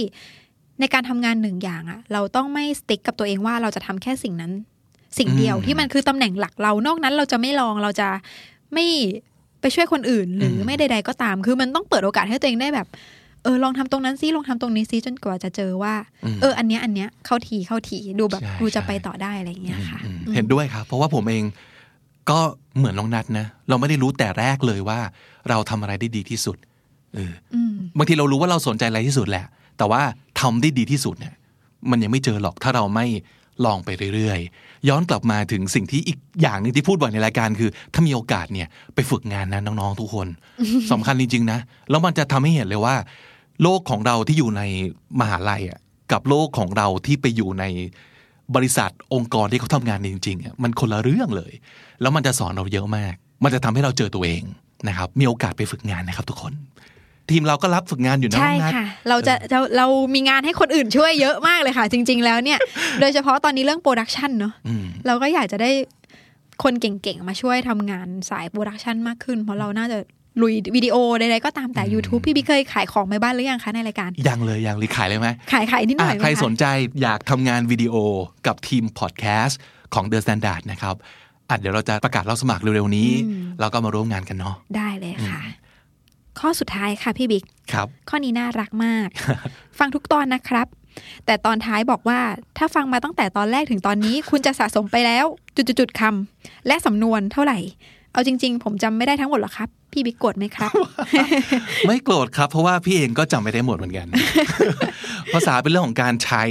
ในการทำงานหนึ่งอย่างอะเราต้องไม่สติ๊กกับตัวเองว่าเราจะทำแค่สิ่งนั้น สิ่งเดียวอืมที่มันคือตำแหน่งหลักเรา นอกนั้นเราจะไม่ลองเราจะไม่ไปช่วยคนอื่นหรืออมไม่ใด ๆ ก็ตาม คือมันต้องเปิดโอกาสให้ตัวเองได้แบบ เออลองทำตรงนั้นซิลองทำตรงนี้ซิจนกว่าจะเจอว่า เออ อันเนี้ยอันเนี้ยเข้าทีเข้าทีดูแบบใช่ดูจะใช่ไปต่อได้อะไรอย่างเงี้ยค่ะอืมอืมเห็นด้วยครับ เพราะว่าผมเองก็เหมือนน้องนัดนะ เราไม่ได้รู้แต่แรกเลยว่า เราทำอะไรได้ดีที่สุดเอออืมบางทีเรารู้ว่าเราสนใจอะไรที่สุดแหละ แต่ว่าทำได้ดีที่สุดเนี่ย มันยังไม่เจอหรอกถ้าเราไม่ ลองไปเรื่อยๆ ย้อนกลับมาถึงสิ่งที่อีกอย่างหนึงที่พูดบ่อยในรายการคือ ถ้ามีโอกาสเนี่ยไปฝึกงานนะน้องๆทุกคนสำคัญจริงๆนะ แล้วมันจะทำให้เห็นเลยว่า โลกของเราที่อยู่ในมหาลัยอะกับโลกของเราที่ไปอยู่ในบริษัทองค์กรที่เขาทำงานจริงๆอะมันคนละเรื่องเลย แล้วมันจะสอนเราเยอะมาก มันจะทำให้เราเจอตัวเองนะครับ มีโอกาสไปฝึกงานนะครับทุกคน ทีมเราก็รับฝึกงานอยู่นะใช่น้องนัทค่ะ เราจะเราเรามีงานให้คนอื่นช่วยเยอะมากเลยค่ะ จริง ๆ แล้วเนี่ย โดยเฉพาะตอนนี้เรื่องโปรดักชันเนาะอืมเราก็อยากจะได้คนเก่งๆ มาช่วยทำงานสายโปรดักชันมากขึ้น เพราะเราน่าจะลุยวิดีโอใดๆก็ตามแต่ YouTube พี่บิ๊กเคยขายของไปบ้างหรือยังคะในรายการ ยังเลยยังเลยขายเลยไหมขายขายนิดหน่อะอยไหมใครคะสนใจอยากทำงานวิดีโอกับทีมพอดแคสต์ของ The Standard นะครับอะเดี๋ยวเราจะประกาศรับสมัครเร็วๆนี้ แล้วก็มาร่วมงานกันเนาะได้เลยค่ะ ข้อสุดท้ายค่ะพี่บิ๊กครับ ข้อนี้น่ารักมาก ฟังทุกตอนนะครับ แต่ตอนท้ายบอกว่าถ้าฟังมาตั้งแต่ตอนแรกถึงตอนนี้ คุณจะสะสมไปแล้ว จุดๆๆคำและสำนวนเท่าไหร่ เอาจริง ๆ ผมจำไม่ได้ทั้งหมดหรอกครับพี่บิ๊กโกรธไหมครับ ไม่โกรธครับ เพราะว่าพี่เองก็จำไม่ได้หมดเหมือนกัน ภาษาเป็นเรื่องของการใช้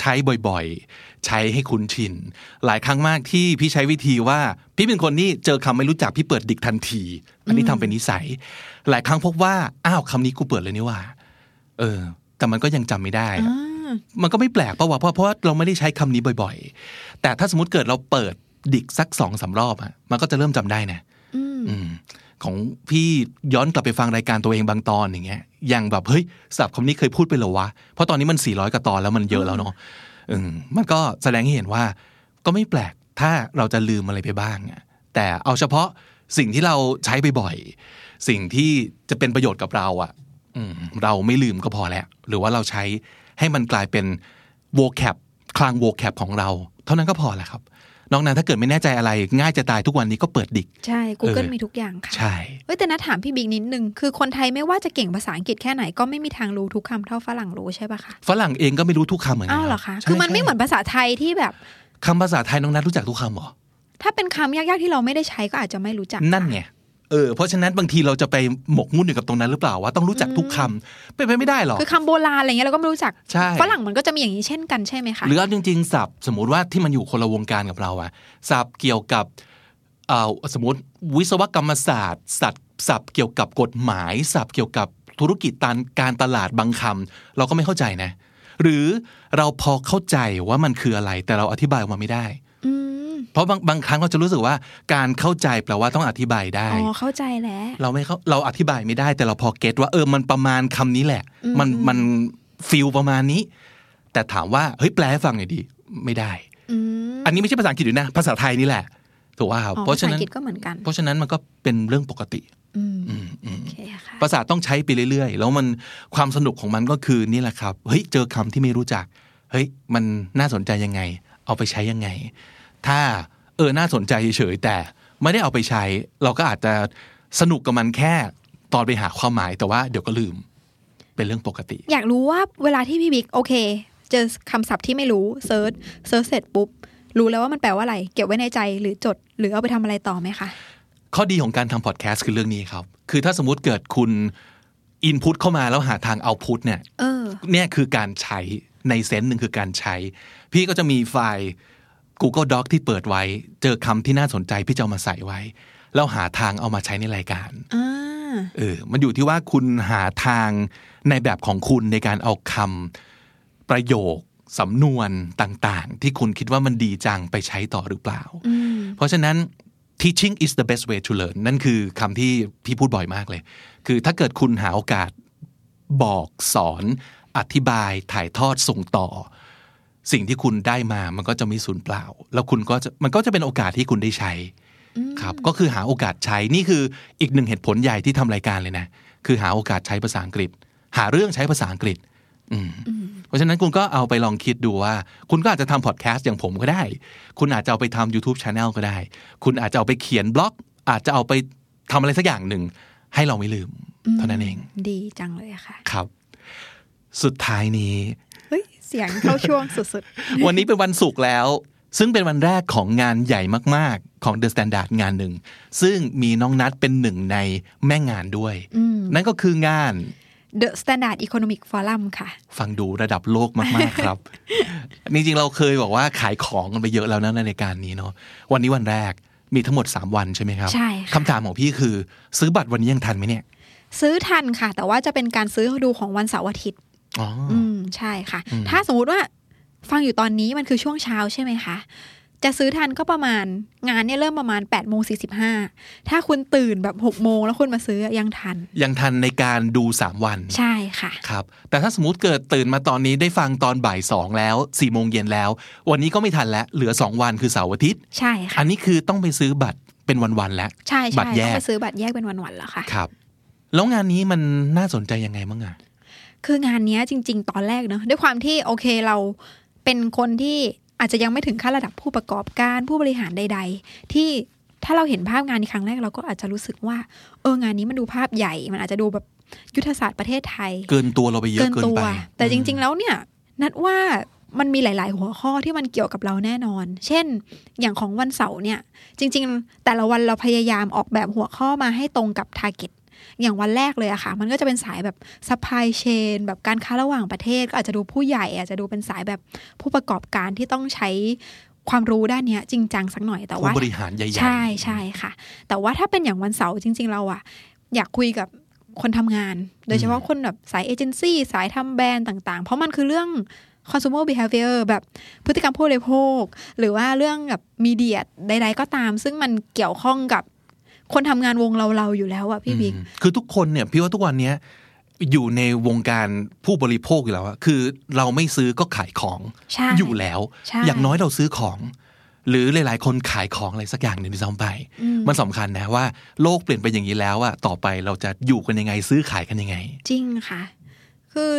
ใช้บ่อยๆ ใช้ให้คุ้นชิน หลายครั้งมากที่พี่ใช้วิธีว่า พี่เป็นคนนี่เจอคำไม่รู้จักพี่เปิดดิกทันที อันนี้ทำเป็นนิสัย หลายครั้งพบว่าอ้าวคำนี้กูเปิดเลยนี่ว่า เออ แต่มันก็ยังจำไม่ได้อะมันก็ไม่แปลกเพราะว่าเพราะเพราะว่าเราไม่ได้ใช้คำนี้บ่อย ๆ แต่ถ้าสมมติเกิดเราเปิดดิกสักสองสารอบอะมันก็จะเริ่มจำได้นะอืมของพี่ย้อนกลับไปฟังรายการตัวเองบางตอนอย่างเงี้ยยังแบบเฮ้ยสับคำนี้เคยพูดไปเหรอวะ เพราะตอนนี้มัน 400กว่าตอนแล้วมันเยอะแล้วเนาะอืมมันก็แสดงให้เห็นว่า ก็ไม่แปลกถ้าเราจะลืมอะไรไปบ้างอะแต่เอาเฉพาะ สิ่งที่เราใช้บ่อยๆสิ่งที่จะเป็นประโยชน์กับเราอะอืมเราไม่ลืมก็พอแล้ว หรือว่าเราใช้ให้มันกลายเป็น vocab คลัง vocab ของเรา เท่านั้นก็พอแหละครับนอกนั้นถ้าเกิดไม่แน่ใจอะไร ง่ายจะตายทุกวันนี้ก็เปิดดิก ใช่ Google เออมีทุกอย่างค่ะ ใช่เฮ้ยแต่นะถามพี่บิ๊กนิดนึง คือคนไทยไม่ว่าจะเก่งภาษาอังกฤษแค่ไหนก็ไม่มีทางรู้ทุกคำเท่าฝรั่งรู้ใช่ปะคะฝรั่งเองก็ไม่รู้ทุกคำเหมือนกัอ้าวเหรอคะใช่คือมันไม่ใช่เหมือนภาษาไทยที่แบบคำภาษาไทยน้องนัทรู้จักทุกคำเหรอ ถ้าเป็นคำยากๆที่เราไม่ได้ใช้ก็อาจจะไม่รู้จัก นั่นไงเออเพราะฉะนั้นบางทีเราจะไปหมกมุ่นอยู่กับตรงนั้นหรือเปล่าว่าต้องรู้จักทุกคำเป็นไปไม่ได้หรอกคือคำโบราณอะไรเงี้ยเราก็ไม่รู้จักใช่ฝรั่งมันก็จะมีอย่างนี้เช่นกันใช่ไหมคะหรือเอาจริงๆศัพท์สมมติว่าที่มันอยู่คนละวงการกับเราอะศัพท์เกี่ยวกับเอ่อสมมติวิศวกรรมศาสตร์ศัพท์ศัพท์เกี่ยวกับกฎหมายศัพท์เกี่ยวกับธุรกิจการการตลาดบางคำเราก็ไม่เข้าใจนะ หรือเราพอเข้าใจว่ามันคืออะไร แต่เราอธิบายออกมาไม่ได้อืมเพ ราะบางบางครั้งเราจะรู้สึกว่าการเข้าใจแปลว่าต้องอธิบายได้อ๋อเข้าใจแล้วเราไม่เข้าเราอธิบายไม่ได้แต่เราพอเก็ตว่าเออมันประมาณคำนี้แหละ มันมันฟิลประมาณนี้ แต่ถามว่าเฮ้ยแปลให้ฟังหน่อยดิไม่ได้อืมอันนี้ไม่ใช่ภาษาอังกฤษด้วยนะ ภาษาไทยนี่แหละถูกว่าครับอ๋อเพราะภาฉะษาอันั้นงกฤษก็เหมือนกัน เพราะฉะนั้นมันก็เป็นเรื่องปกติอืมอืมอืมโอเคค่ะภาษาต้องใช้ไปเรื่อยๆ แล้วมันความสนุกของมันก็คือนี่แหละครับ เฮ้ย เจอคำที่ไม่รู้จัก เฮ้ย มันน่าสนใจยังไง เอาไปใช้ยังไง ถ้าเออน่าสนใจเฉยๆแต่ไม่ได้เอาไปใช้ เราก็อาจจะสนุกกับมันแค่ตอนไปหาความหมายแต่ว่าเดี๋ยวก็ลืม เป็นเรื่องปกติ อยากรู้ว่าเวลาที่พี่บิ๊กโอเค เจอคำศัพท์ที่ไม่รู้ search search เสร็จปุ๊บ รู้แล้วว่ามันแปลว่าอะไร เก็บไว้ในใจหรือจด หรือเอาไปทำอะไรต่อไหมคะข้อดีของการทำพอดแคสต์คือเรื่องนี้ครับ คือถ้าสมมติเกิดคุณอินพุตเข้ามาแล้วหาทางเอาพุตเนี่ยเออเนี่ยคือการใช้ในเซนส์หนึ่งคือการใช้ พี่ก็จะมีไฟล์ Google Doc ที่เปิดไว้ เจอคำที่น่าสนใจพี่จะเอามาใส่ไว้ แล้วหาทางเอามาใช้ในรายการอ่าเออมันอยู่ที่ว่าคุณหาทางในแบบของคุณในการเอาคำประโยคสำนวนต่างๆ ที่คุณคิดว่ามันดีจังไปใช้ต่อหรือเปล่าอืมเพราะฉะนั้น teaching is the best way to learn นั่นคือคำที่พี่พูดบ่อยมากเลย คือถ้าเกิดคุณหาโอกาสบอกสอนอธิบายถ่ายทอดส่งต่อ สิ่งที่คุณได้มามันก็จะไม่สูญเปล่า แล้วคุณก็จะมันก็จะเป็นโอกาสที่คุณได้ใช้ครับก็คือหาโอกาสใช้นี่คืออีกหนึ่งเหตุผลใหญ่ที่ทำรายการเลยนะ คือหาโอกาสใช้ภาษาอังกฤษ หาเรื่องใช้ภาษาอังกฤษอืมเพราะฉะนั้นคุณก็เอาไปลองคิดดูว่า คุณก็อาจจะทำพอดแคสต์อย่างผมก็ได้ คุณอาจจะเอาไปทำ YouTube Channel ก็ได้ คุณอาจจะเอาไปเขียนบล็อก อาจจะเอาไปทำอะไรสักอย่างหนึ่ง ให้เราไม่ลืม เท่านั้นเอง ดีจังเลยอะค่ะ ครับ สุดท้ายนี้ เฮ้ยเสียงเข้าช่วงสุดวันนี้เป็นวันศุกร์แล้ว ซึ่งเป็นวันแรกของงานใหญ่มากๆ ของ The Standard งานหนึ่ง ซึ่งมีน้องนัดเป็นหนึ่งในแม่งานด้วย นั่นก็คืองานๆ The Standard Economic Forum ค่ะ ฟังดูระดับโลกมาก ๆ ครับ จริง ๆ เราเคยบอกว่าขายของกันไปเยอะแล้วนะในรายการนี้เนาะ วันนี้วันแรกมีทั้งหมด 3 วันใช่ไหมครับ ใช่ค่ะคำถามของพี่คือ ซื้อบัตรวันนี้ยังทันไหมเนี่ย ซื้อทันค่ะ แต่ว่าจะเป็นการซื้อดูของวันเสาร์อาทิตย์ อ๋อออืมใช่ค่ะ ถ้าสมมุติว่าฟังอยู่ตอนนี้มันคือช่วงเช้าใช่ไหมคะ จะซื้อทันก็ประมาณงานเนี่ยเริ่มประมาณ8ปดโมงสีถ้าคุณตื่นแบบ6กโมงแล้วคุณมาซื้อยังทัน ยังทันในการดู 3 วัน ใช่ค่ะ ครับ แต่ถ้าสมมติเกิดตื่นมาตอนนี้ได้ฟังตอนบ่ายสองแล้ว4ี่โมงเย็นแล้ว วันนี้ก็ไม่ทันแล้ว เหลือ 2 วันคือเสาร์อาทิตย์ ใช่ค่ะ อันนี้คือต้องไปซื้อบัตรเป็นวันๆแล้ว ใช่บัใช่ตรแยต้องกไปซื้อบัตรแยกเป็นวันๆแล้วค่ะ ครับ แล้วงานนี้มันน่าสนใจยังไงบ้างอะ คืองานนี้จริง ๆ ตอนแรกเนอะด้วยความที่โอเคเราเป็นคนที่อาจจะยังไม่ถึงขั้นระดับผู้ประกอบการผู้บริหารใด ๆ ที่ถ้าเราเห็นภาพงานในครั้งแรกเราก็อาจจะรู้สึกว่า เอองานนี้มันดูภาพใหญ่ มันอาจจะดูแบบยุทธศาสตร์ประเทศไทย เกินตัวเราไปเยอะเกินตัวไปแต่จริง ๆ แล้วเนี่ย นัดว่ามันมีหลาย ๆ หัวข้อที่มันเกี่ยวกับเราแน่นอน เช่น อย่างของวันเสาร์เนี่ย จริง ๆ แต่ละวันเราพยายามออกแบบหัวข้อมาให้ตรงกับ t a r g e t อย่างวันแรกเลยอะค่ะ มันก็จะเป็นสายแบบ supply chain แบบการค้าระหว่างประเทศ ก็อาจจะดูผู้ใหญ่อาจจะดูเป็นสายแบบผู้ประกอบการที่ต้องใช้ความรู้ด้านเนี้ยจริงจังสักหน่อยแต่ผู้ว่าบริหารใหญ่ๆใช่ใช่ค่ะ แต่ว่าถ้าเป็นอย่างวันเสาร์จริง ๆ เราอะอยากคุยกับคนทำงาน โดยเฉพาะคนแบบสายเอเจนซี่สายทำแบรนด์ต่างๆ เพราะมันคือเรื่อง consumer behavior แบบพฤติกรรมผู้บริโภค หรือว่าเรื่องแบบมีเดียใด ๆ ก็ตาม ซึ่งมันเกี่ยวข้องกับ คนทำงานวงเราๆอยู่แล้วอะพี่บิ๊กอืมคือทุกคนเนี่ยพี่ว่าทุกวันเนี้ยอยู่ในวงการผู้บริโภคอยู่แล้วอะคือเราไม่ซื้อก็ขายของใช่อยู่แล้วใช่อย่างน้อยเราซื้อของ หรือหลายๆ คนขายของอะไรสักอย่างหนึ่งที่ซ้ำไปอืมมันสำคัญนะว่าโลกเปลี่ยนไปอย่างนี้แล้วอะต่อไปเราจะอยู่กันยังไงซื้อขายกันยังไง จริงค่ะ คือ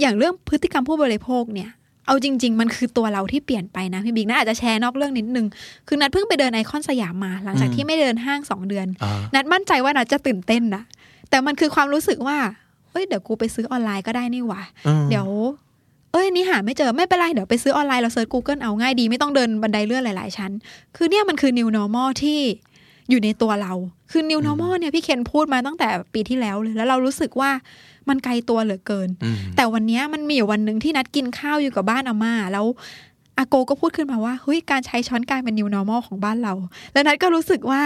อย่างเรื่องพฤติกรรมผู้บริโภคเนี่ย เอาจริง ๆ มันคือตัวเราที่เปลี่ยนไปนะพี่บิ๊กนะอาจจะแชร์นอกเรื่องนิดนึง คือนัดเพิ่งไปเดินไอคอนสยามมา หลังจากอืมที่ไม่เดินห้างสองเดือนอ่านัดมั่นใจว่านัดจะตื่นเต้นนะแต่มันคือความรู้สึกว่าเอ้ยเดี๋ยวกูไปซื้อออนไลน์ก็ได้นี่หว่าอืมเดี๋ยว เอ้ยนี่หาไม่เจอไม่เป็นไรเดี๋ยวไปซื้อออนไลน์เราเซิร์ช Google เอาง่ายดีไม่ต้องเดินบันไดเลื่อนหลายๆชั้น คือเนี่ยมันคือ new normal ที่อยู่ในตัวเรา คือ new normal เนี่ยพี่เคนพูดมาตั้งแต่ปีที่แล้วเลยแล้วเรารู้สึกว่า มันไกลตัวเหลือเกินอืมแต่วันเนี้ยมันมีอยู่วันหนึ่งที่นัดกินข้าวอยู่กับบ้านอาม่าแล้วอาโกก็พูดขึ้นมาว่าเฮ้ยการใช้ช้อนกลายเป็น new normal ของบ้านเรา แล้วนัดก็รู้สึกว่า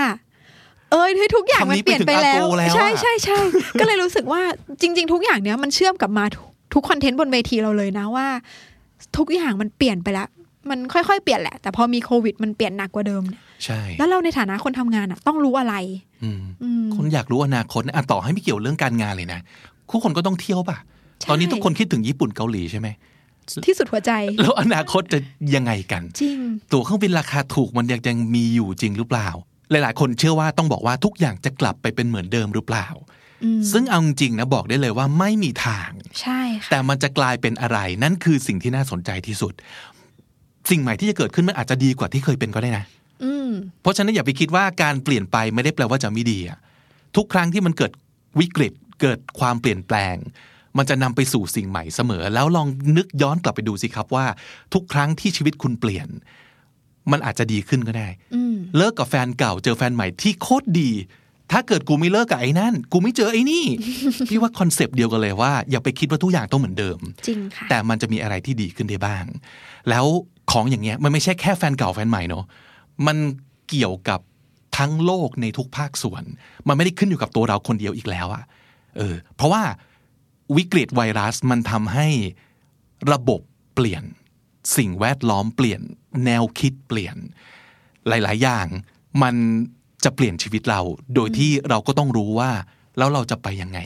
เอ้ยเฮ้ยทุกอย่างมันเปลี่ยนไปแล้วคำนี้ไปถึงอาโกแล้วอะใช่ใช่ใช่ก็เลยรู้สึกว่าจริง ๆ ทุกอย่างเนี้ยมันเชื่อมกลับมาทุกทุกคอนเทนต์บนเวทีเราเลยนะว่า ทุกอย่างมันเปลี่ยนไปแล้วมันค่อยๆ เปลี่ยนแหละ แต่พอมีโควิด มันเปลี่ยนหนักกว่าเดิมเนี่ยใช่ แล้วเราในฐานะคนทำงานอะ ต้องรู้อะไร อืมอืมคนอยากรู้อนาคตนะอะต่อให้ไม่เกี่ยวเรื่องการงานเลยนะ ทุกคนก็ต้องเที่ยวป่ะใช่ตอนนี้ทุกคนคิดถึงญี่ปุ่นเกาหลีใช่ไหมที่สุดหัวใจ แล้วอนาคตจะยังไงกัน จริง ตั๋วเครื่องบินราคาถูกมันยังยังมีอยู่จริงหรือเปล่า หลาย ๆ คนเชื่อว่าต้องบอกว่าทุกอย่างจะกลับไปเป็นเหมือนเดิมหรือเปล่าอืมซึ่งเอาจริงๆนะบอกได้เลยว่าไม่มีทาง ใช่ค่ะ แต่มันจะกลายเป็นอะไร นั่นคือสิ่งที่น่าสนใจที่สุด สิ่งใหม่ที่จะเกิดขึ้นมันอาจจะดีกว่าที่เคยเป็นก็ได้นะอืมเพราะฉะนั้นอย่าไปคิดว่าการเปลี่ยนไปไม่ได้แปลว่าจะไม่ดีอะทุกครั้งที่มันเกิดวิกฤต เกิดความเปลี่ยนแปลง มันจะนำไปสู่สิ่งใหม่เสมอ แล้วลองนึกย้อนกลับไปดูสิครับว่า ทุกครั้งที่ชีวิตคุณเปลี่ยน มันอาจจะดีขึ้นก็ได้อืมเลิกกับแฟนเก่าเจอแฟนใหม่ที่โคตรดี ถ้าเกิดกูไม่เลิกกับไอ้นั่น กูไม่เจอไอ้นี่พี่ว่าคอนเซปต์เดียวกันเลยว่าอย่าไปคิดว่าทุกอย่างต้องเหมือนเดิมจริงค่ะแต่มันจะมีอะไรที่ดีขึ้นได้บ้าง แล้วของอย่างเงี้ยมันไม่ใช่แค่แฟนเก่าแฟนใหม่เนอะมันเกี่ยวกับทั้งโลกในทุกภาคส่วน มันไม่ได้ขึ้นอยู่กับตัวเราคนเดียวอีกแล้วอะ เออเพราะว่าวิกฤตไวรัสมันทำให้ระบบเปลี่ยน สิ่งแวดล้อมเปลี่ยน แนวคิดเปลี่ยน หลาย ๆ อย่างมันจะเปลี่ยนชีวิตเรา โดยที่เราก็ต้องรู้ว่า แล้วเราจะไปยังไง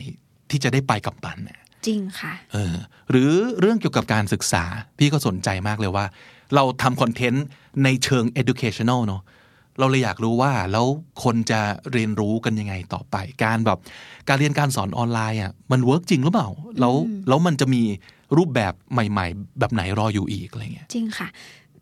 ที่จะได้ไปกับมันน่ะจริงค่ะเออหรือเรื่องเกี่ยวกับการศึกษา พี่ก็สนใจมากเลยว่า เราทำคอนเทนต์ในเชิง educational เนอะ เราเลยอยากรู้ว่าแล้วคนจะเรียนรู้กันยังไงต่อไป การแบบการเรียนการสอนออนไลน์อะมัน work จริงหรือเปล่าแล้วแล้วมันจะมีรูปแบบใหม่ ๆ แบบไหนรออยู่อีกอะไรเงี้ยจริงค่ะ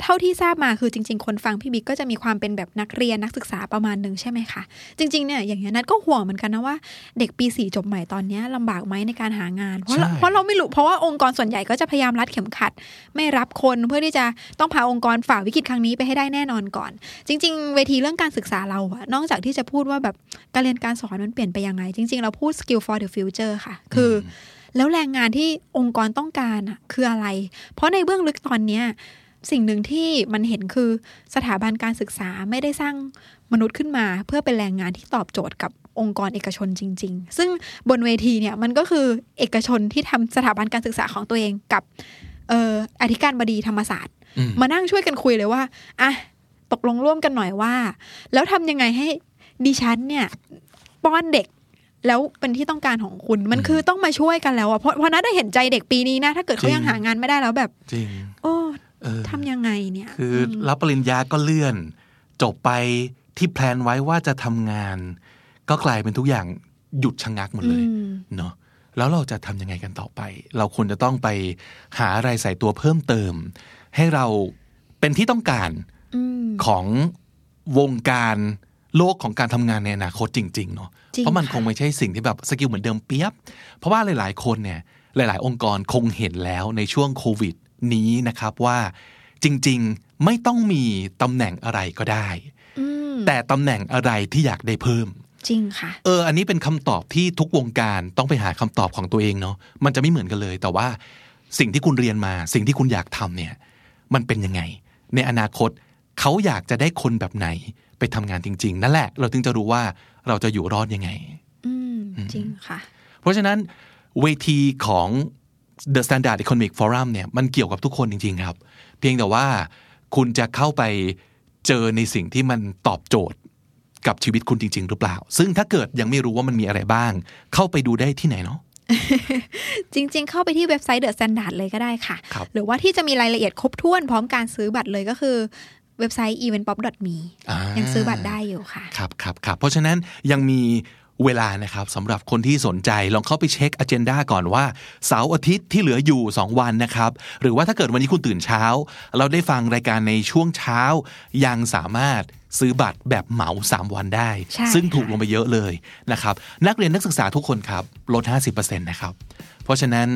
เท่าที่ทราบมาคือจริง ๆ คนฟังพี่บิ๊กก็จะมีความเป็นแบบนักเรียนนักศึกษาประมาณหนึ่งใช่ไหมคะ จริงๆเนี่ยอย่างเงี้ยนัดก็ห่วงเหมือนกันนะว่าเด็กปีสี่จบใหม่ตอนเนี้ยลำบากไหมในการหางาน เพราะเราใช่เพราะเราไม่รู้เพราะว่าองค์กรส่วนใหญ่ก็จะพยายามรัดเข็มขัด ไม่รับคนเพื่อที่จะต้องพาองค์กรฝ่าวิกฤตครั้งนี้ไปให้ได้แน่นอนก่อน จริง ๆ เวทีเรื่องการศึกษาเราอะนอกจากที่จะพูดว่าแบบการเรียนการสอนมันเปลี่ยนไปยังไง จริง ๆ เราพูด skill for the future ค่ะ คืออแล้วแรงงานที่องค์กรต้องการอะคืออะไร เพราะในเบื้องลึกตอนเนี้ย สิ่งหนึ่งที่มันเห็นคือสถาบันการศึกษาไม่ได้สร้างมนุษย์ขึ้นมาเพื่อเป็นแรงงานที่ตอบโจทย์กับองค์กรเอกชนจริง ๆ ซึ่งบนเวทีเนี่ยมันก็คือเอกชนที่ทำสถาบันการศึกษาของตัวเองกับเอ่ออธิการบดีธรรมศาสตร์อืมมานั่งช่วยกันคุยเลยว่าอะตกลงร่วมกันหน่อยว่า แล้วทำยังไงให้ดิฉันเนี่ยป้อนเด็กแล้วเป็นที่ต้องการของคุณมันคือต้องมาช่วยกันแล้วอะเพราะเพราะนัทได้เห็นใจเด็กปีนี้นะ ถ้าเกิดเขายังหางานไม่ได้แล้วแบบจริงโอ้เออ ทำยังไงเนี่ย คืออรับปริญญาก็เลื่อน จบไปที่แพลนไว้ว่าจะทำงาน ก็กลายเป็นทุกอย่างหยุดชะงักหมดเลยอืมเนาะแล้วเราจะทำยังไงกันต่อไป เราควรจะต้องไปหาอะไรใส่ตัวเพิ่มเติม ให้เราเป็นที่ต้องการอืมของวงการโลกของการทำงานในอนาคตจริง ๆ เนาะจริงเพราะมันค่ะคงไม่ใช่สิ่งที่แบบสกิลเหมือนเดิมเปียบ เพราะว่าหลาย ๆ คนเนี่ย หลาย ๆ องค์กรคงเห็นแล้วในช่วงโควิด นี้นะครับว่าจริงๆไม่ต้องมีตำแหน่งอะไรก็ได้อืมแต่ตำแหน่งอะไรที่อยากได้เพิ่ม จริงค่ะ เออ อันนี้เป็นคำตอบที่ทุกวงการต้องไปหาคำตอบของตัวเองเนาะมันจะไม่เหมือนกันเลย แต่ว่าสิ่งที่คุณเรียนมา สิ่งที่คุณอยากทำเนี่ย มันเป็นยังไง ในอนาคตเขาอยากจะได้คนแบบไหนไปทำงานจริง ๆ นั่นแหละ เราถึงจะรู้ว่าเราจะอยู่รอดยังไง อืมจริงค่ะ เพราะฉะนั้นเวทีของ The Standard Economic Forum เนี่ยมันเกี่ยวกับทุกคนจริง ๆ ครับ เพียงแต่ว่าคุณจะเข้าไปเจอในสิ่งที่มันตอบโจทย์กับชีวิตคุณจริง ๆ หรือเปล่า ซึ่งถ้าเกิดยังไม่รู้ว่ามันมีอะไรบ้าง เข้าไปดูได้ที่ไหนเนาะจริงๆ เข้าไปที่เว็บไซต์ The Standard เลยก็ได้ค่ะครับหรือว่าที่จะมีรายละเอียดครบถ้วนพร้อมการซื้อบัตรเลยก็คือเว็บไซต์ eventpop.me อ่ายังซื้อบัตรได้อยู่ค่ะ ครับครับครับเพราะฉะนั้นยังมี เวลานะครับสำหรับคนที่สนใจลองเข้าไปเช็คอ g e n d a ก่อนว่าเสาร์อาทิตย์ที่เหลืออยู่ 2 วันนะครับ หรือว่าถ้าเกิดวันนี้คุณตื่นเช้า เราได้ฟังรายการในช่วงเช้า ยังสามารถซื้อบัตรแบบเหมา 3 วันได้ใช่ซึ่งถูกค่ะลงไปเยอะเลยนะครับ นักเรียนนักศึกษาทุกคนครับ ลด 50%นะครับ เพราะฉะนั้น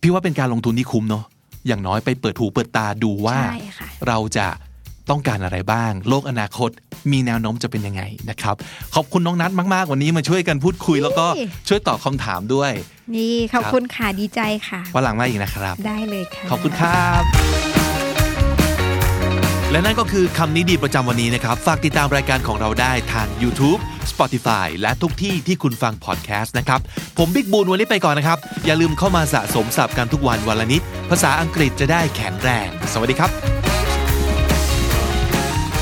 พี่ว่าเป็นการลงทุนที่คุ้มเนาะอย่างน้อยไปเปิดหูเปิดตาดูว่าใช่ค่ะเราจะ ต้องการอะไรบ้าง โลกอนาคตมีแนวโน้มจะเป็นยังไงนะครับ ขอบคุณน้องนัทมากๆ วันนี้มาช่วยกันพูดคุย แล้วก็ช่วยตอบคำถามด้วย นี่ ขอบคุณค่ะ ดีใจค่ะวันหลังมาอีกนะครับ ได้เลยค่ะ ขอบคุณครับ และนั่นก็คือคำนี้ดีประจำวันนี้นะครับ ฝากติดตามรายการของเราได้ทาง YouTube Spotify และทุกที่ที่คุณฟังพอดแคสต์นะครับ ผมบิ๊กบูลวันนี้ไปก่อนนะครับ อย่าลืมเข้ามาสะสมศัพท์กันทุกวันวันละนิด ภาษาอังกฤษจะได้แข็งแรง สวัสดีครับ